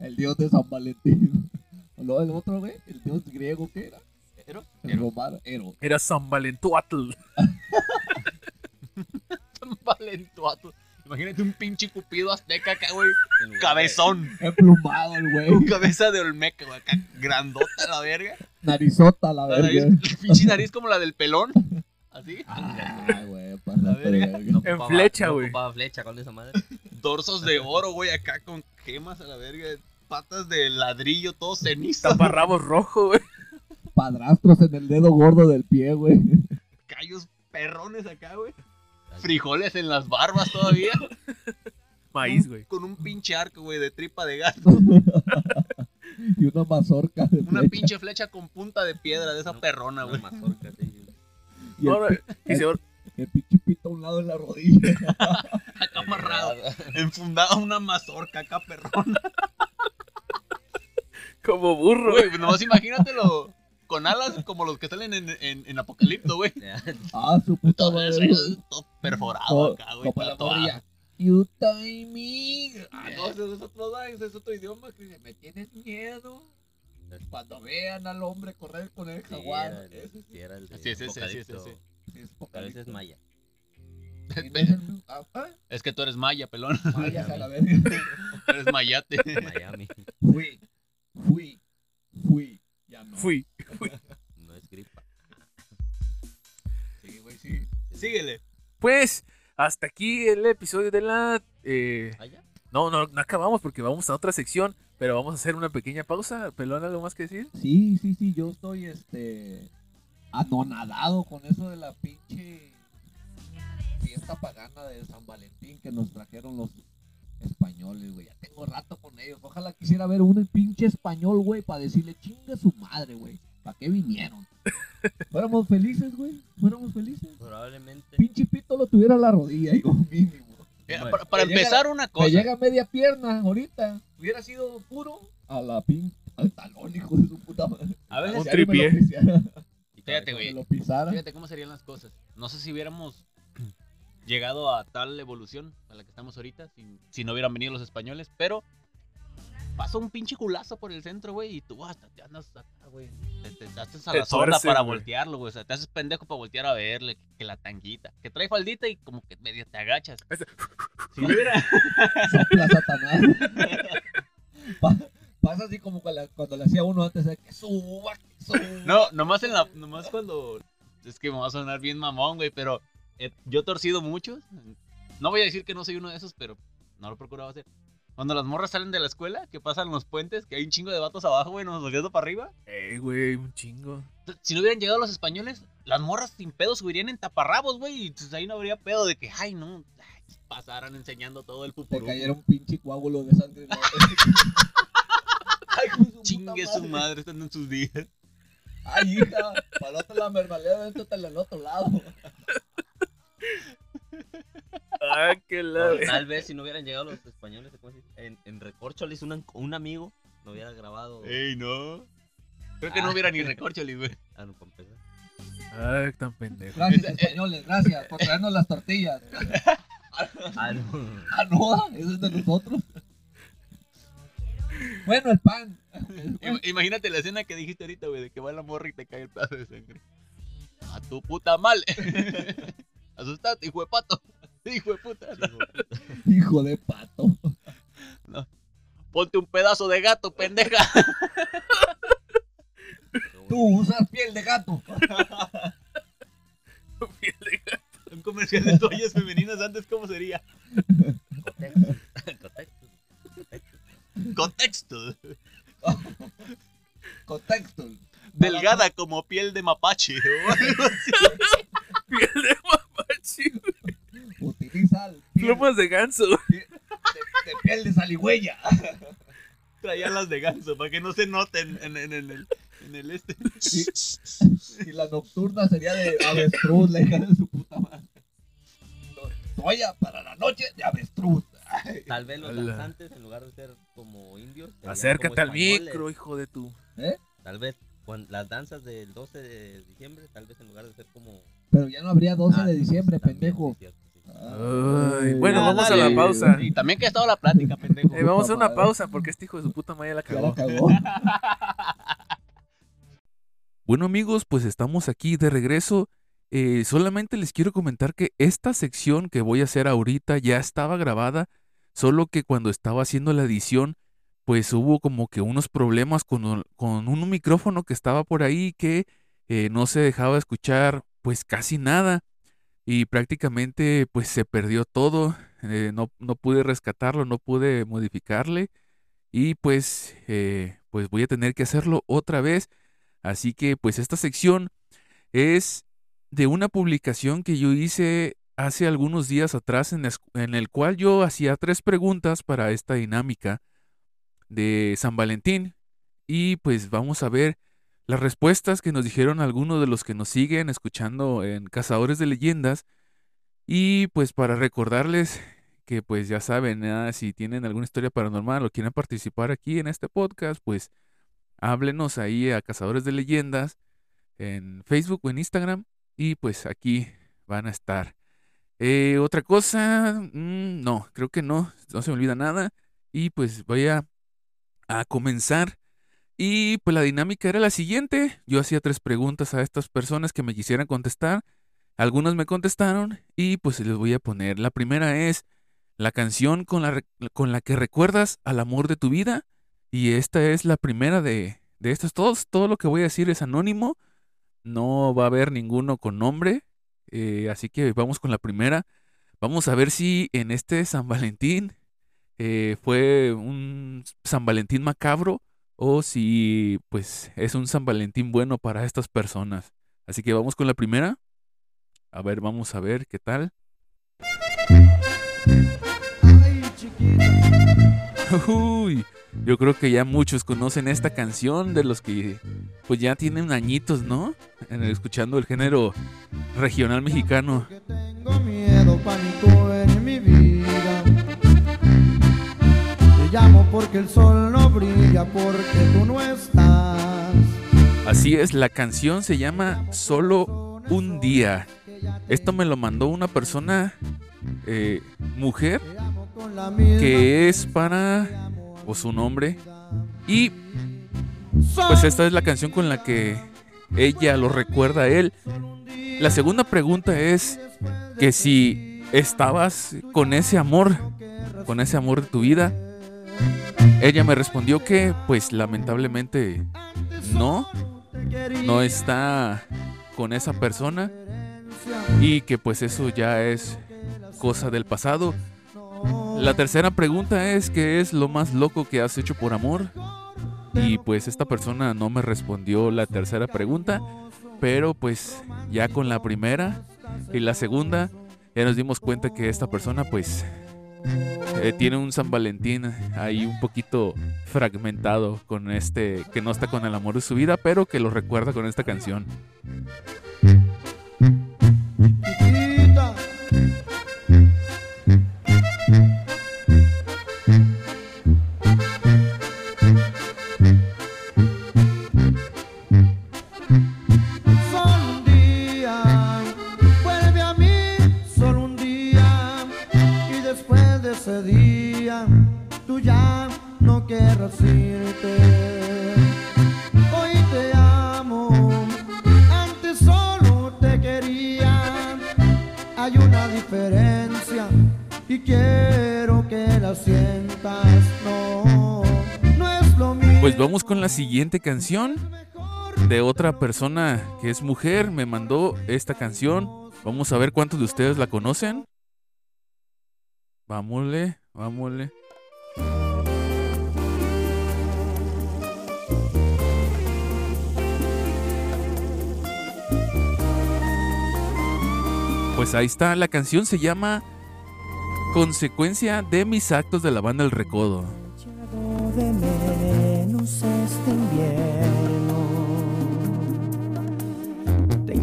Speaker 6: El dios de San Valentín. No, el otro, güey, el dios griego, ¿qué era?
Speaker 5: ¿Ero?
Speaker 6: El romano, Ero.
Speaker 1: Era San Valentuatl. [LAUGHS]
Speaker 5: Tan valentuato. Imagínate un pinche cupido azteca acá, güey. Cabezón.
Speaker 6: Emplumado el güey.
Speaker 5: Cabeza de olmeca, güey. Acá grandota la verga.
Speaker 6: Narizota, la
Speaker 5: La
Speaker 6: verga.
Speaker 5: nariz, [LAUGHS] pinche nariz como la del pelón. Así.
Speaker 6: Ah, güey,
Speaker 5: La
Speaker 6: pásate,
Speaker 5: verga.
Speaker 3: No
Speaker 1: En flecha,
Speaker 3: no
Speaker 1: güey.
Speaker 3: ocupaba flecha con esa madre. [LAUGHS]
Speaker 5: Dorsos de oro, güey. Acá con gemas a la verga. Patas de ladrillo, todo cenizo.
Speaker 1: Taparrabos rojo, güey.
Speaker 6: Padrastros en el dedo gordo del pie, güey.
Speaker 5: Callos perrones acá, güey. Frijoles en las barbas todavía. [LAUGHS]
Speaker 1: Maíz, güey.
Speaker 5: Con un pinche arco, güey, de tripa de gato.
Speaker 6: Y una mazorca de
Speaker 5: Una
Speaker 6: flecha.
Speaker 5: pinche flecha con punta de piedra de esa perrona,
Speaker 3: Una
Speaker 5: güey.
Speaker 3: mazorca, sí.
Speaker 6: Y el,
Speaker 1: Ahora, y se-
Speaker 6: el pinche pito a un lado en la rodilla. [LAUGHS]
Speaker 5: Acá amarrado. Enfundada una mazorca acá perrona.
Speaker 1: como burro.
Speaker 5: Güey, nomás imagínatelo. Con alas como los que salen en, en, en Apocalipto, güey.
Speaker 6: Ah, su puta madre.
Speaker 5: todo perforado acá, güey.
Speaker 6: como la. You me.
Speaker 5: Ah, no, ese es otro, ese es otro idioma que dice, me tienes miedo.
Speaker 6: Cuando vean al hombre correr con el
Speaker 3: sí,
Speaker 6: jaguar.
Speaker 3: era el-
Speaker 6: Ese
Speaker 3: sí, era el de
Speaker 5: Sí, sí, sí, sí, sí, sí.
Speaker 6: sí
Speaker 3: Pero ese es maya.
Speaker 6: Es
Speaker 5: que tú eres maya, pelón.
Speaker 6: vayas a la [LAUGHS] verga.
Speaker 5: Eres mayate.
Speaker 3: Miami.
Speaker 6: Fui, fui, fui. Ya no.
Speaker 1: Fui.
Speaker 3: No es gripa.
Speaker 6: Sí, güey, sí.
Speaker 5: Síguele.
Speaker 1: Pues, hasta aquí el episodio de la... eh,
Speaker 3: ¿Allá?
Speaker 1: no, no, no acabamos porque vamos a otra sección, pero vamos a hacer una pequeña pausa. ¿Pelón algo más que decir?
Speaker 6: Sí, sí, sí, yo estoy este anonadado con eso de la pinche fiesta pagana de San Valentín que nos trajeron los españoles, güey. Ya tengo rato con ellos. Ojalá quisiera ver un pinche español, güey, para decirle chingue su madre, güey. ¿Para qué vinieron? Fuéramos felices, güey. Fuéramos felices.
Speaker 3: Probablemente.
Speaker 6: Pinche pito lo tuviera a la rodilla, yo mínimo.
Speaker 5: Mira,
Speaker 3: Bueno,
Speaker 5: para, para
Speaker 6: me llega-
Speaker 5: empezar una
Speaker 6: Me
Speaker 5: cosa.
Speaker 6: llega media pierna ahorita. Hubiera sido puro a la pin al talón, hijo de su puta madre.
Speaker 5: A veces,
Speaker 1: Un
Speaker 6: me
Speaker 1: tripié.
Speaker 3: Y
Speaker 5: Fíjate, güey.
Speaker 6: me lo pisara.
Speaker 5: Fíjate cómo serían las cosas. No sé si hubiéramos llegado a tal evolución a la que estamos ahorita si, si no hubieran venido los españoles, pero pasa un pinche culazo por el centro, güey, y tú hasta te andas acá, güey. Te, te, te haces a la sorda
Speaker 1: tuerces,
Speaker 5: para voltearlo, güey. O sea, te haces pendejo para voltear a verle, que, que la tanguita, que trae faldita y como que medio te agachas.
Speaker 1: Ese-
Speaker 5: Si no hubiera-
Speaker 6: sopla Satanás. [LAUGHS] Pa- pasa así como cuando, cuando le hacía uno antes de que suba, que suba.
Speaker 5: No, nomás en la, nomás cuando es que me va a sonar bien mamón, güey, pero eh, yo he torcido muchos. No voy a decir que no soy uno de esos, pero no lo he procurado hacer. Cuando las morras salen de la escuela, que pasan los puentes, que hay un chingo de vatos abajo, güey, nos volviendo para arriba.
Speaker 1: Eh, güey, un chingo.
Speaker 5: Si no hubieran llegado los españoles, las morras sin pedo subirían en taparrabos, güey, y entonces ahí no habría pedo de que, ay, no, ay, pasaran enseñando todo el
Speaker 6: Te
Speaker 5: pupurú.
Speaker 6: cayera un pinche coágulo de sangre. la- [LAUGHS] Ay, de su
Speaker 5: Chingue su madre, estando en sus días.
Speaker 6: Ay, hija, otro la mermelada, dentro del otro lado.
Speaker 1: Ah, qué la...
Speaker 3: O tal vez si no hubieran llegado los españoles, Recorcholis un, un amigo lo hubiera grabado.
Speaker 5: Ey, no. Creo que no hubiera ni [LAUGHS] recorcholis, güey.
Speaker 3: Ah, no, para empezar.
Speaker 1: Ah, tan pendejo.
Speaker 6: Gracias, españoles, gracias por traernos las tortillas.
Speaker 3: Ah, no.
Speaker 6: Ah, no, eso es de nosotros. Bueno, el pan.
Speaker 5: Im- Imagínate la escena que dijiste ahorita, güey, de que va la morra y te cae el pedazo de sangre. A tu puta mal. [LAUGHS] Asustado, hijo de pato. [LAUGHS] Hijo de puta.
Speaker 6: Hijo de pato.
Speaker 5: Ponte un pedazo de gato, pendeja. [LAUGHS]
Speaker 6: Tú usas [LAUGHS] piel de gato.
Speaker 5: Un comercial de toallas femeninas antes, ¿cómo sería?
Speaker 3: Contexto.
Speaker 5: Contexto. [LAUGHS]
Speaker 6: Contexto.
Speaker 5: Delgada como piel de mapache. o algo así.
Speaker 1: Piel de mapache.
Speaker 6: Utiliza piel
Speaker 1: Plumas de ganso.
Speaker 6: de, de piel de saligüeya. [LAUGHS]
Speaker 5: Traía las de ganso para que no se noten en, en- en el, en el este.
Speaker 6: Y la nocturna sería de avestruz, la hija de su puta madre. Toalla para la noche de avestruz. Ay,
Speaker 3: Tal vez los danzantes, en lugar de ser como indios,
Speaker 1: Acércate
Speaker 3: como
Speaker 1: al micro, hijo de tu.
Speaker 6: ¿eh?
Speaker 3: Tal vez las danzas del 12 de diciembre, tal vez en lugar de ser como.
Speaker 6: Pero ya no habría 12
Speaker 3: Ah,
Speaker 6: de diciembre,
Speaker 3: también,
Speaker 6: pendejo.
Speaker 1: Ay, bueno, vamos a la pausa.
Speaker 5: Y también que ha estado la plática, pendejo.
Speaker 1: Eh, vamos a una
Speaker 6: madre.
Speaker 1: pausa porque este hijo de su puta madre la
Speaker 6: Ya
Speaker 1: cagó.
Speaker 6: la cagó. [LAUGHS]
Speaker 1: Bueno amigos, pues estamos aquí de regreso. Eh, solamente les quiero comentar que esta sección que voy a hacer ahorita ya estaba grabada, solo que cuando estaba haciendo la edición, pues hubo como que unos problemas con, un- con un micrófono que estaba por ahí que eh, no se dejaba escuchar pues casi nada y prácticamente pues se perdió todo, eh, no, no pude rescatarlo, no pude modificarle y pues, eh, pues voy a tener que hacerlo otra vez. Así que pues esta sección es de una publicación que yo hice hace algunos días atrás en, en el cual yo hacía tres preguntas para esta dinámica de San Valentín y pues vamos a ver las respuestas que nos dijeron algunos de los que nos siguen escuchando en Cazadores de Leyendas y pues para recordarles que pues ya saben, ah, si tienen alguna historia paranormal o quieren participar aquí en este podcast, pues háblenos ahí a Cazadores de Leyendas en Facebook o en Instagram y pues aquí van a estar. Eh, otra cosa, mm, no, creo que no, no se me olvida nada y pues voy a, a comenzar. Y pues la dinámica era la siguiente, yo hacía tres preguntas a estas personas que me quisieran contestar, algunas me contestaron y pues les voy a poner. La primera es la canción con la, con la que recuerdas al amor de tu vida. Y esta es la primera de, de estos. Todos, todo lo que voy a decir es anónimo. No va a haber ninguno con nombre. eh, así que vamos con la primera. Vamos a ver si en este San Valentín eh, fue un San Valentín macabro o si pues es un San Valentín bueno para estas personas. Así que vamos con la primera. A ver, vamos a ver qué tal. [LAUGHS] Uy, yo creo que ya muchos conocen esta canción de los que pues ya tienen añitos, ¿no? En escuchando el género regional mexicano.
Speaker 7: Tengo miedo, llamo porque el sol no brilla, porque tú no estás.
Speaker 1: Así es, la canción se llama Solo un día. Esto me lo mandó una persona, eh, mujer, que es para o su nombre. Y pues esta es la canción con la que ella lo recuerda a él. La segunda pregunta es que si estabas con ese amor, con ese amor de tu vida. Ella me respondió que pues lamentablemente no, no está con esa persona y que pues eso ya es cosa del pasado. La tercera pregunta es ¿qué es lo más loco que has hecho por amor? Y pues esta persona no me respondió la tercera pregunta, pero pues ya con la primera y la segunda ya nos dimos cuenta que esta persona pues eh, tiene un San Valentín ahí un poquito fragmentado con este que no está con el amor de su vida, pero que lo recuerda con esta canción. La siguiente canción de otra persona que es mujer. Me mandó esta canción. Vamos a ver cuántos de ustedes la conocen. Vámonos, vámonos. Pues ahí está, la canción se llama Consecuencia de mis actos de la banda El Recodo.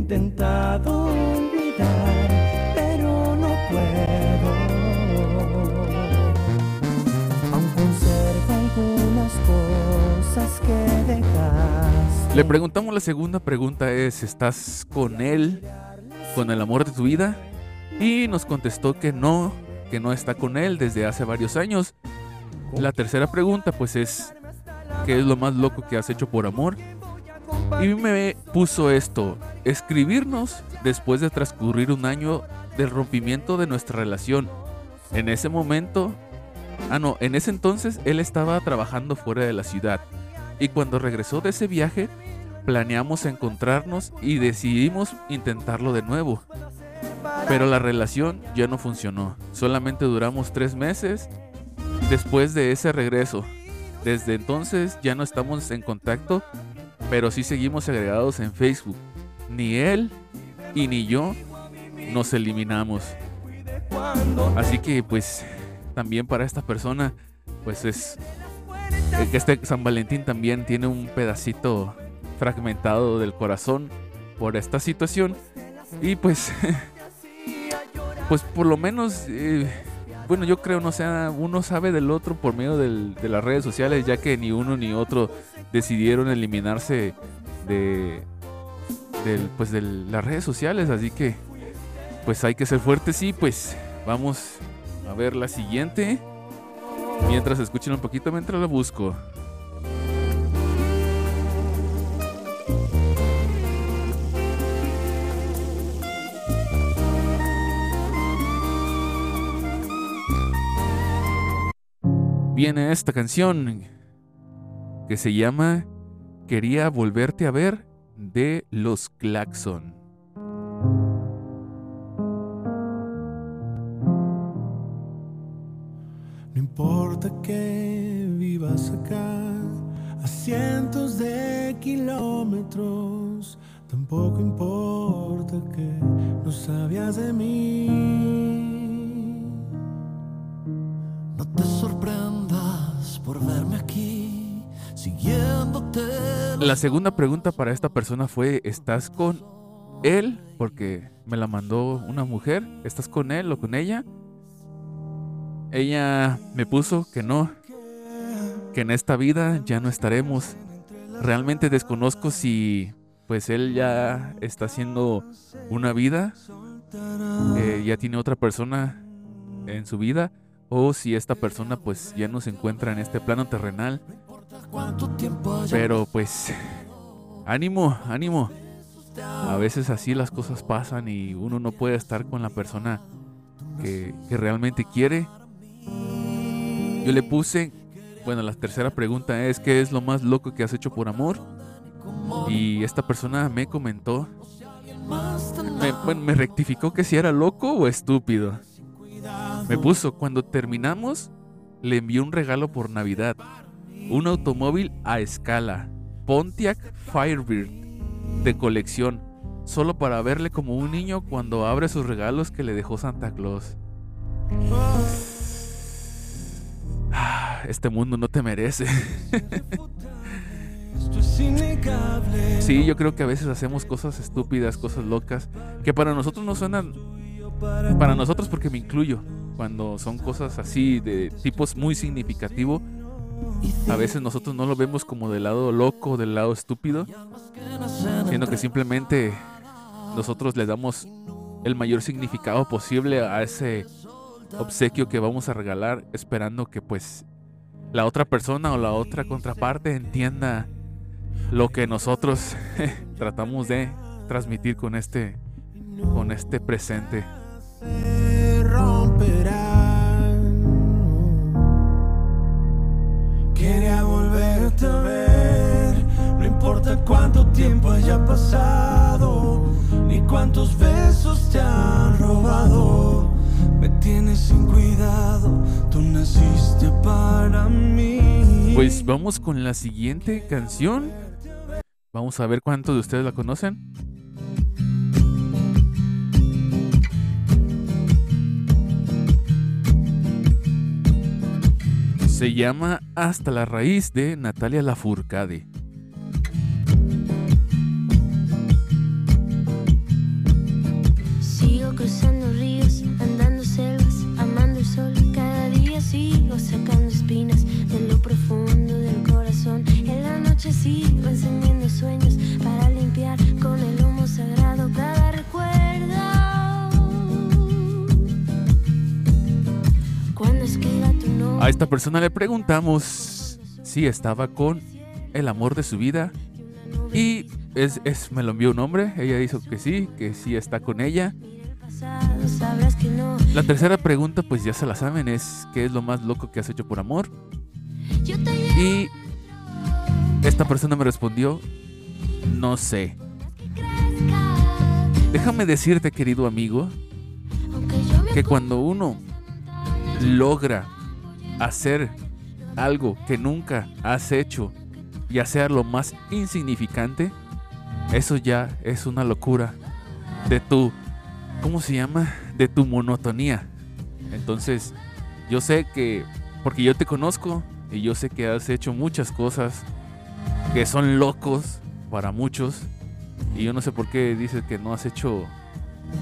Speaker 8: Intentado olvidar, pero no puedo. Algunas cosas que dejaste.
Speaker 1: Le preguntamos la segunda pregunta es, ¿estás con él, con el amor de tu vida? Y nos contestó que no, que no está con él desde hace varios años. La tercera pregunta pues es, ¿qué es lo más loco que has hecho por amor? Y me puso esto, escribirnos después de transcurrir un año del rompimiento de nuestra relación. En ese momento, ah no, en ese entonces él estaba trabajando fuera de la ciudad. Y cuando regresó de ese viaje, planeamos encontrarnos y decidimos intentarlo de nuevo. Pero la relación ya no funcionó. Solamente duramos tres meses después de ese regreso. Desde entonces ya no estamos en contacto, pero sí seguimos agregados en Facebook. Ni él y ni yo nos eliminamos. Así que pues también para esta persona pues es que este San Valentín también tiene un pedacito fragmentado del corazón por esta situación y pues [LAUGHS] pues por lo menos eh, bueno yo creo no sea uno sabe del otro por medio de las redes sociales ya que ni uno ni otro decidieron eliminarse de pues de las redes sociales así que pues hay que ser fuertes y pues vamos a ver la siguiente. Mientras escuchen un poquito mientras la busco viene esta canción que se llama Quería volverte a ver de los Claxon.
Speaker 9: No importa que vivas acá a cientos de kilómetros, tampoco importa que no sabías de mí.
Speaker 1: La segunda pregunta para esta persona fue, ¿estás con él? Porque me la mandó una mujer. ¿Estás con él o con ella? Ella me puso que no, que en esta vida ya no estaremos. Realmente desconozco si pues él ya está haciendo una vida, eh, ya tiene otra persona en su vida, o si esta persona pues ya no se encuentra en este plano terrenal.
Speaker 10: ¿Cuánto tiempo haya
Speaker 1: Pero pues, [LAUGHS] ánimo, ánimo. A veces así las cosas pasan y uno no puede estar con la persona que, realmente quiere. Yo le puse, bueno, la tercera pregunta es, ¿qué es lo más loco que has hecho por amor? Y esta persona me comentó, me, bueno, me rectificó que si era loco o estúpido. Me puso, cuando terminamos, le envié un regalo por Navidad un automóvil a escala, Pontiac Firebird, de colección, solo para verle como un niño cuando abre sus regalos que le dejó Santa Claus. Ah, Este mundo no te merece. [LAUGHS] Sí, yo creo que a veces hacemos cosas estúpidas, cosas locas, que para nosotros no suenan... Para nosotros porque me incluyo, cuando son cosas así de tipos muy significativo, a veces nosotros no lo vemos como del lado loco, del lado estúpido, sino que simplemente nosotros le damos el mayor significado posible a ese obsequio que vamos a regalar, esperando que pues la otra persona o la otra contraparte entienda lo que nosotros [LAUGHS] tratamos de transmitir con este con este presente.
Speaker 9: Quería volverte a ver. No importa cuánto tiempo haya pasado, ni cuántos besos te han robado. Me tienes sin cuidado, tú naciste para mí.
Speaker 1: Pues vamos con la siguiente canción. Vamos a ver cuántos de ustedes la conocen. Se llama Hasta la raíz de Natalia Lafourcade.
Speaker 11: Sigo cruzando ríos, andando selvas, amando el sol. Cada día sigo sacando espinas de lo profundo del corazón. En la noche sigo encendiendo sueños para limpiar
Speaker 1: A esta persona le preguntamos si estaba con el amor de su vida y es, me lo envió un hombre. Ella dijo que sí, que sí está con ella. La tercera pregunta, pues ya se la saben, es ¿qué es lo más loco que has hecho por amor? Y esta persona me respondió, no sé. Déjame decirte, querido amigo, que cuando uno logra hacer algo que nunca has hecho, ya sea lo más insignificante, eso ya es una locura de tu, ¿cómo se llama? De tu monotonía. Entonces, yo sé que, porque yo te conozco y yo sé que has hecho muchas cosas que son locos para muchos. Y yo no sé por qué dices que no has hecho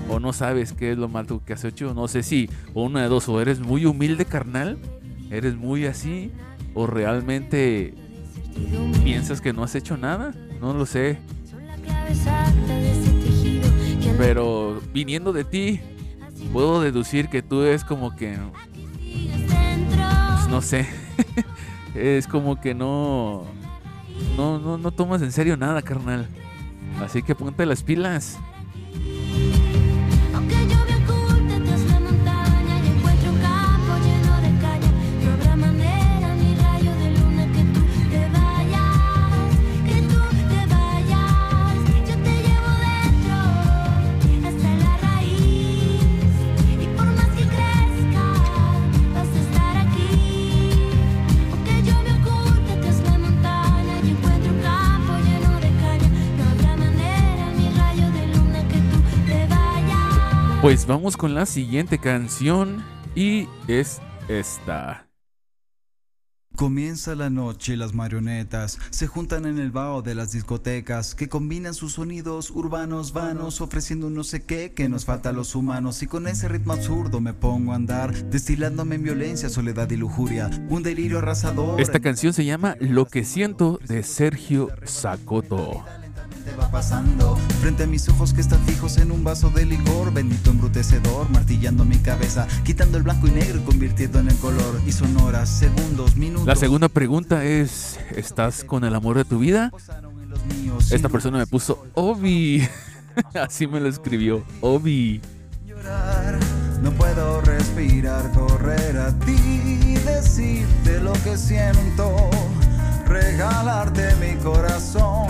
Speaker 1: o no sabes qué es lo malo que has hecho. No sé si, o una de dos, o eres muy humilde, carnal, eres muy así, o realmente piensas que no has hecho nada. No lo sé. Pero viniendo de ti, puedo deducir que tú es como que, pues, no sé, [LAUGHS] es como que no, no, no, no tomas en serio nada, carnal. Así que ponte las pilas. Pues vamos con la siguiente canción y es esta.
Speaker 12: Comienza la noche y las marionetas se juntan en el vaho de las discotecas que combinan sus sonidos urbanos vanos ofreciendo un no sé qué que nos falta a los humanos y con ese ritmo absurdo me pongo a andar destilándome en violencia, soledad y lujuria, un delirio arrasador.
Speaker 1: Esta canción se llama Lo que siento de Sergio Sacoto.
Speaker 12: Va pasando frente a mis ojos que están fijos en un vaso de licor, bendito embrutecedor, martillando mi cabeza, quitando el blanco y negro y convirtiendo en el color. Y son horas, segundos, minutos.
Speaker 1: La segunda pregunta es, ¿estás con el amor de tu vida? Esta persona me puso Obi. [LAUGHS] Así me lo escribió, Obi.
Speaker 12: No puedo respirar, correr a ti, decirte lo que siento, regalarte mi corazón,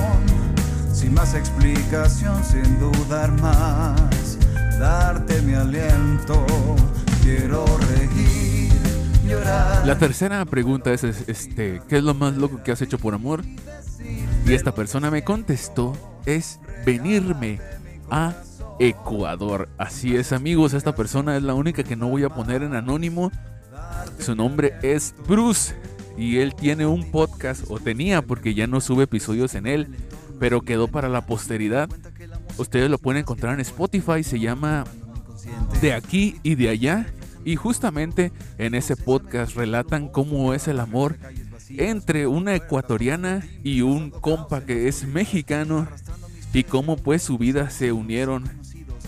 Speaker 12: sin más explicación, sin dudar más, darte mi aliento. Quiero reír, llorar.
Speaker 1: La tercera pregunta es, es, este, ¿qué es lo más loco que has hecho por amor? Y esta persona me contestó, es venirme a Ecuador. Así es, amigos, esta persona es la única que no voy a poner en anónimo. Su nombre es Bruce y él tiene un podcast, o tenía porque ya no sube episodios en él, pero quedó para la posteridad. Ustedes lo pueden encontrar en Spotify, se llama De aquí y de allá. Y justamente en ese podcast relatan cómo es el amor entre una ecuatoriana y un compa que es mexicano y cómo pues su vida se unieron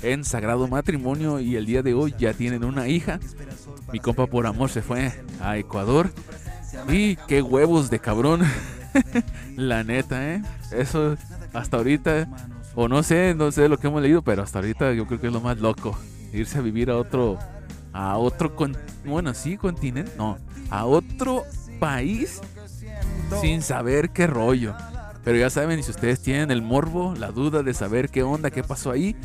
Speaker 1: en sagrado matrimonio y el día de hoy ya tienen una hija. Mi compa por amor se fue a Ecuador y qué huevos de cabrón. La neta, ¿eh? Eso hasta ahorita, o no sé, no sé lo que hemos leído, pero hasta ahorita yo creo que es lo más loco. Irse a vivir a otro, a otro, bueno, sí, continente, no, a otro país sin saber qué rollo. Pero ya saben, si ustedes tienen el morbo, la duda de saber qué onda, qué pasó ahí,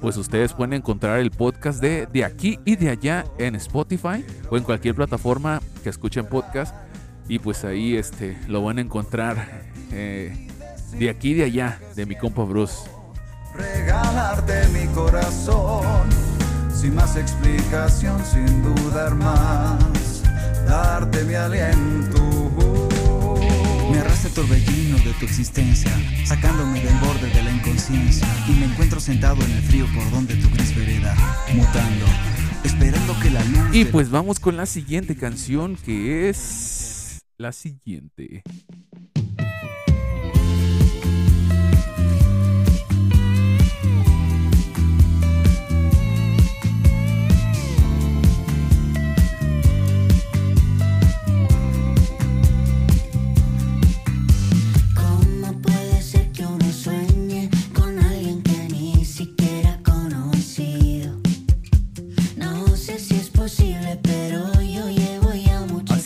Speaker 1: pues ustedes pueden encontrar el podcast de De aquí y de allá en Spotify o en cualquier plataforma que escuchen podcast. Y pues ahí este, lo van a encontrar eh, de aquí y de allá, de mi compa Bruce.
Speaker 12: regalarte mi corazón sin más explicación, sin dudar más, darte mi aliento. Me arrastra el torbellino de tu existencia, sacándome del borde de la inconsciencia, y me encuentro sentado en el frío por donde tu gris vereda, mutando, esperando que la luz.
Speaker 1: Y
Speaker 12: de-
Speaker 1: pues vamos con la siguiente canción que es la siguiente.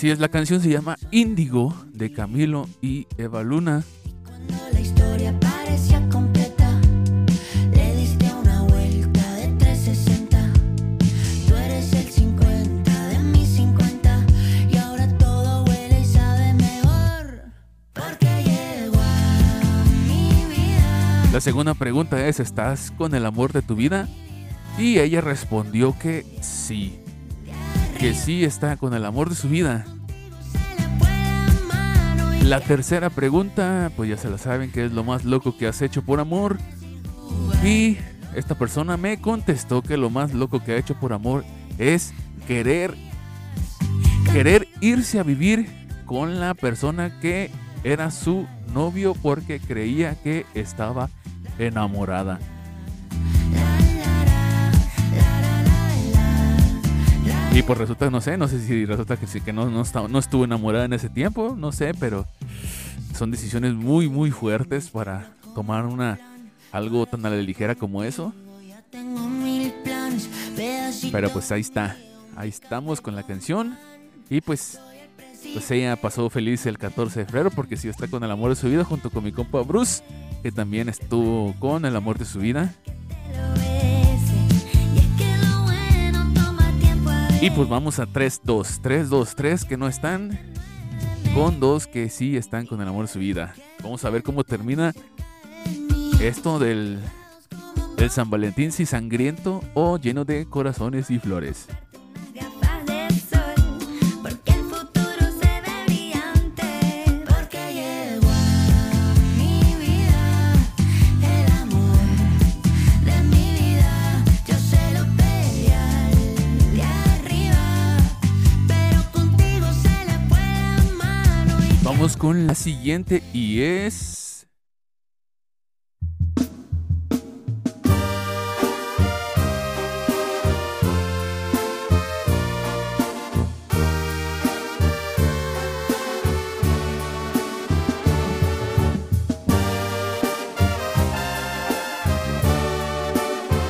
Speaker 1: Así es, la canción se llama Índigo de Camilo y Eva Luna.
Speaker 11: tiempo. La historia parecía completa. Le diste una vuelta de 360. Tú eres el 50 de mis 50. Y ahora todo huele y sabe mejor. Porque llegó a mi vida.
Speaker 1: La segunda pregunta es, ¿estás con el amor de tu vida? Y ella respondió que sí, que sí está con el amor de su vida. La tercera pregunta, pues ya se la saben, que es lo más loco que has hecho por amor. Y esta persona me contestó que lo más loco que ha hecho por amor es querer querer irse a vivir con la persona que era su novio porque creía que estaba enamorada. Y pues resulta, no sé, no sé si resulta que sí, que no, no, estuvo enamorada en ese tiempo, no sé, pero son decisiones muy, muy fuertes para tomar una algo tan a la ligera como eso. Pero pues ahí está, ahí estamos con la canción. Y pues, pues ella pasó feliz el 14 de febrero porque sí está con el amor de su vida junto con mi compa Bruce, que también estuvo con el amor de su vida. Y pues vamos a 3-2, 3-2-3 que no están, con dos que sí están con el amor de su vida. Vamos a ver cómo termina esto del, del San Valentín, si sangriento o lleno de corazones y flores. Con la siguiente y es...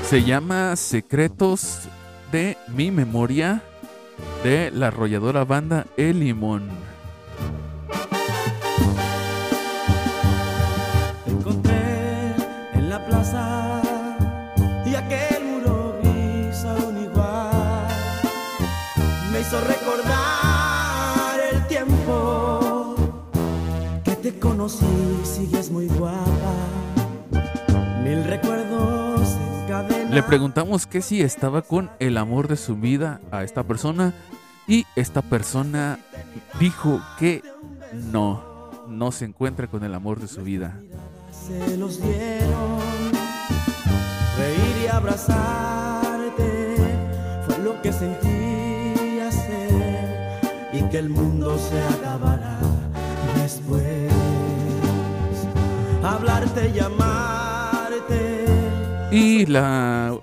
Speaker 1: Se llama Secretos de mi memoria de la arrolladora banda El Limón.
Speaker 10: Conocí, sigues muy guapa. Mil recuerdos encadenados.
Speaker 1: Le preguntamos que si estaba con el amor de su vida a esta persona y esta persona dijo que no, no se encuentra con el amor de su vida.
Speaker 10: se los dieron. Reír y abrazarte fue lo que sentí hacer y que el mundo se acabará después. Hablarte, llamarte.
Speaker 1: Y la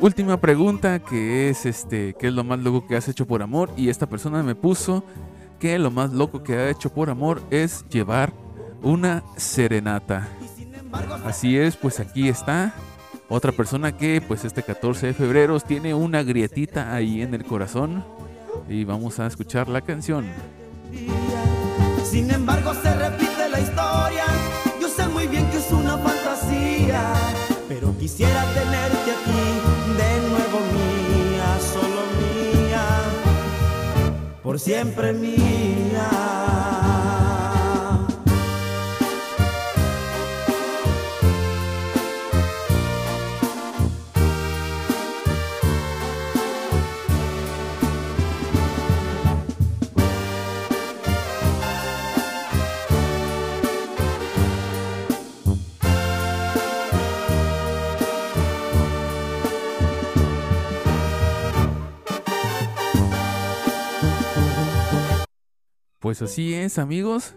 Speaker 1: última pregunta que es este, ¿qué es lo más loco que has hecho por amor? Y esta persona me puso que lo más loco que ha hecho por amor es llevar una serenata. Así es, pues aquí está otra persona que pues este 14 de febrero tiene una grietita ahí en el corazón y vamos a escuchar la canción.
Speaker 10: Sin embargo, se repite Quisiera tenerte aquí de nuevo mía, solo mía, por siempre mía.
Speaker 1: Pues así es, amigos.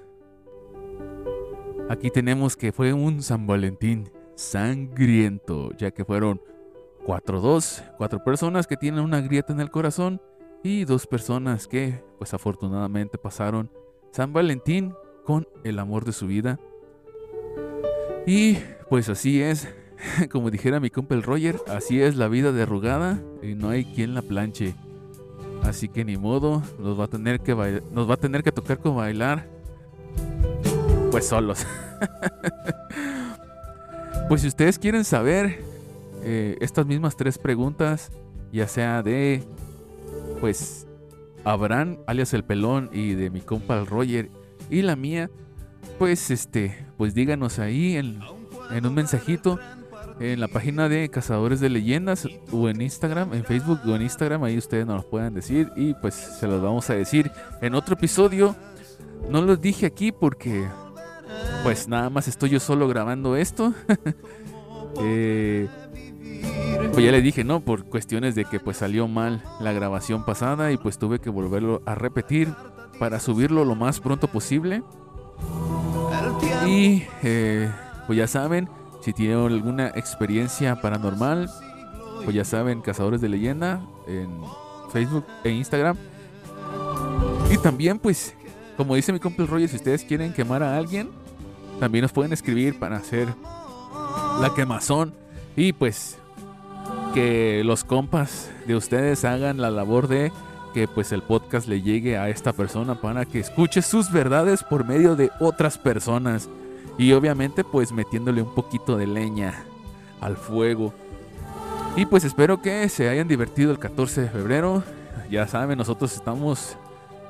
Speaker 1: Aquí tenemos que fue un San Valentín sangriento, ya que fueron 4-2, cuatro personas que tienen una grieta en el corazón y dos personas que, pues afortunadamente, pasaron San Valentín con el amor de su vida. Y pues así es, [LAUGHS] como dijera mi compa el Roger, así es la vida de arrugada y no hay quien la planche. Así que ni modo, nos va a tener que nos va a tener que tocar con bailar pues solos. [LAUGHS] pues si ustedes quieren saber eh, estas mismas tres preguntas, ya sea de pues Abraham alias el pelón y de mi compa el Roger y la mía, pues este, pues díganos ahí en, en un mensajito en la página de Cazadores de Leyendas o en Instagram, en Facebook o en Instagram, ahí ustedes nos lo pueden decir y pues se los vamos a decir en otro episodio. No los dije aquí porque pues nada más estoy yo solo grabando esto. [LAUGHS] Eh, pues ya le dije, ¿no? Por cuestiones de que pues salió mal la grabación pasada y pues tuve que volverlo a repetir para subirlo lo más pronto posible. Y eh, pues ya saben, si tienen alguna experiencia paranormal, pues ya saben, Cazadores de Leyenda en Facebook e Instagram. Y también pues, como dice mi compa el Roger, si ustedes quieren quemar a alguien, también nos pueden escribir para hacer la quemazón. Y pues que los compas de ustedes hagan la labor de que pues el podcast le llegue a esta persona para que escuche sus verdades por medio de otras personas. Y obviamente pues metiéndole un poquito de leña al fuego. Y pues espero que se hayan divertido el 14 de febrero. Ya saben, nosotros estamos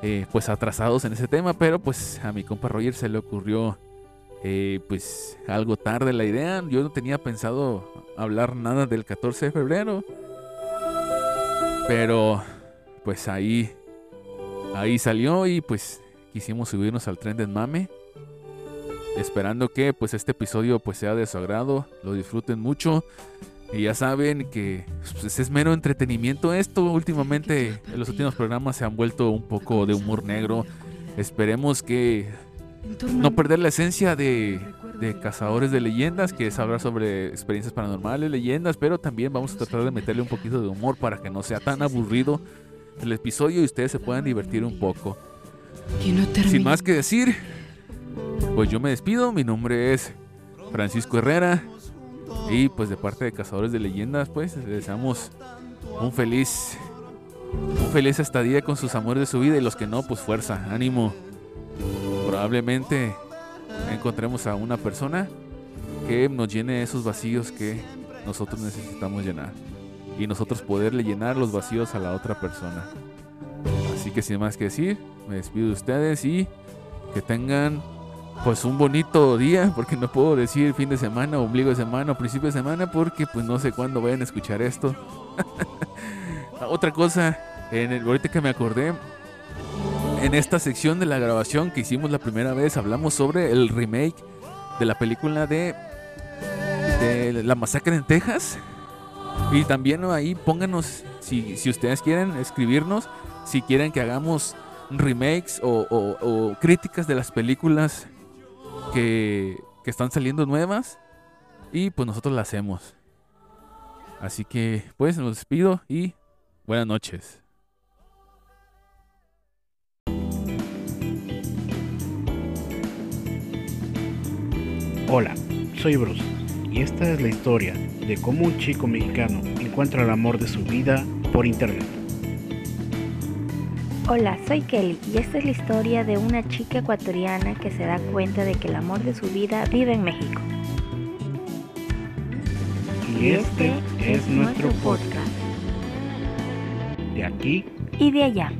Speaker 1: eh, pues atrasados en ese tema, pero pues a mi compa Roger se le ocurrió eh, pues algo tarde la idea. Yo no tenía pensado hablar nada del 14 de febrero. Pero pues ahí ahí salió y pues quisimos subirnos al tren del mame. Esperando que pues este episodio pues sea de su agrado, lo disfruten mucho. Y ya saben que pues, es mero entretenimiento esto. Últimamente en los últimos programas se han vuelto un poco de humor negro. Esperemos que no perder la esencia de, de Cazadores de Leyendas, que es hablar sobre experiencias paranormales, leyendas, pero también vamos a tratar de meterle un poquito de humor para que no sea tan aburrido el episodio y ustedes se puedan divertir un poco. Sin más que decir, pues yo me despido. Mi nombre es Francisco Herrera. Y pues de parte de Cazadores de Leyendas, pues les deseamos un feliz, un feliz estadía con sus amores de su vida y los que no, pues fuerza, ánimo. Probablemente encontremos a una persona que nos llene esos vacíos que nosotros necesitamos llenar. Y nosotros poderle llenar los vacíos a la otra persona. Así que sin más que decir, me despido de ustedes y que tengan pues un bonito día, porque no puedo decir fin de semana, ombligo de semana o principio de semana, porque pues no sé cuándo vayan a escuchar esto. [LAUGHS] Otra cosa, en el, ahorita que me acordé, en esta sección de la grabación que hicimos la primera vez, hablamos sobre el remake de la película de, La Masacre en Texas. Y también ahí pónganos, si, si ustedes quieren escribirnos, si quieren que hagamos remakes o críticas de las películas que, que están saliendo nuevas. Y pues nosotros las hacemos. Así que pues nos despido y buenas noches.
Speaker 13: Hola, soy Bruce y esta es la historia de cómo un chico mexicano encuentra el amor de su vida por internet.
Speaker 14: Hola, soy Kelly y esta es la historia de una chica ecuatoriana que se da cuenta de que el amor de su vida vive en México.
Speaker 13: Y este es nuestro podcast. De aquí
Speaker 14: Y de allá.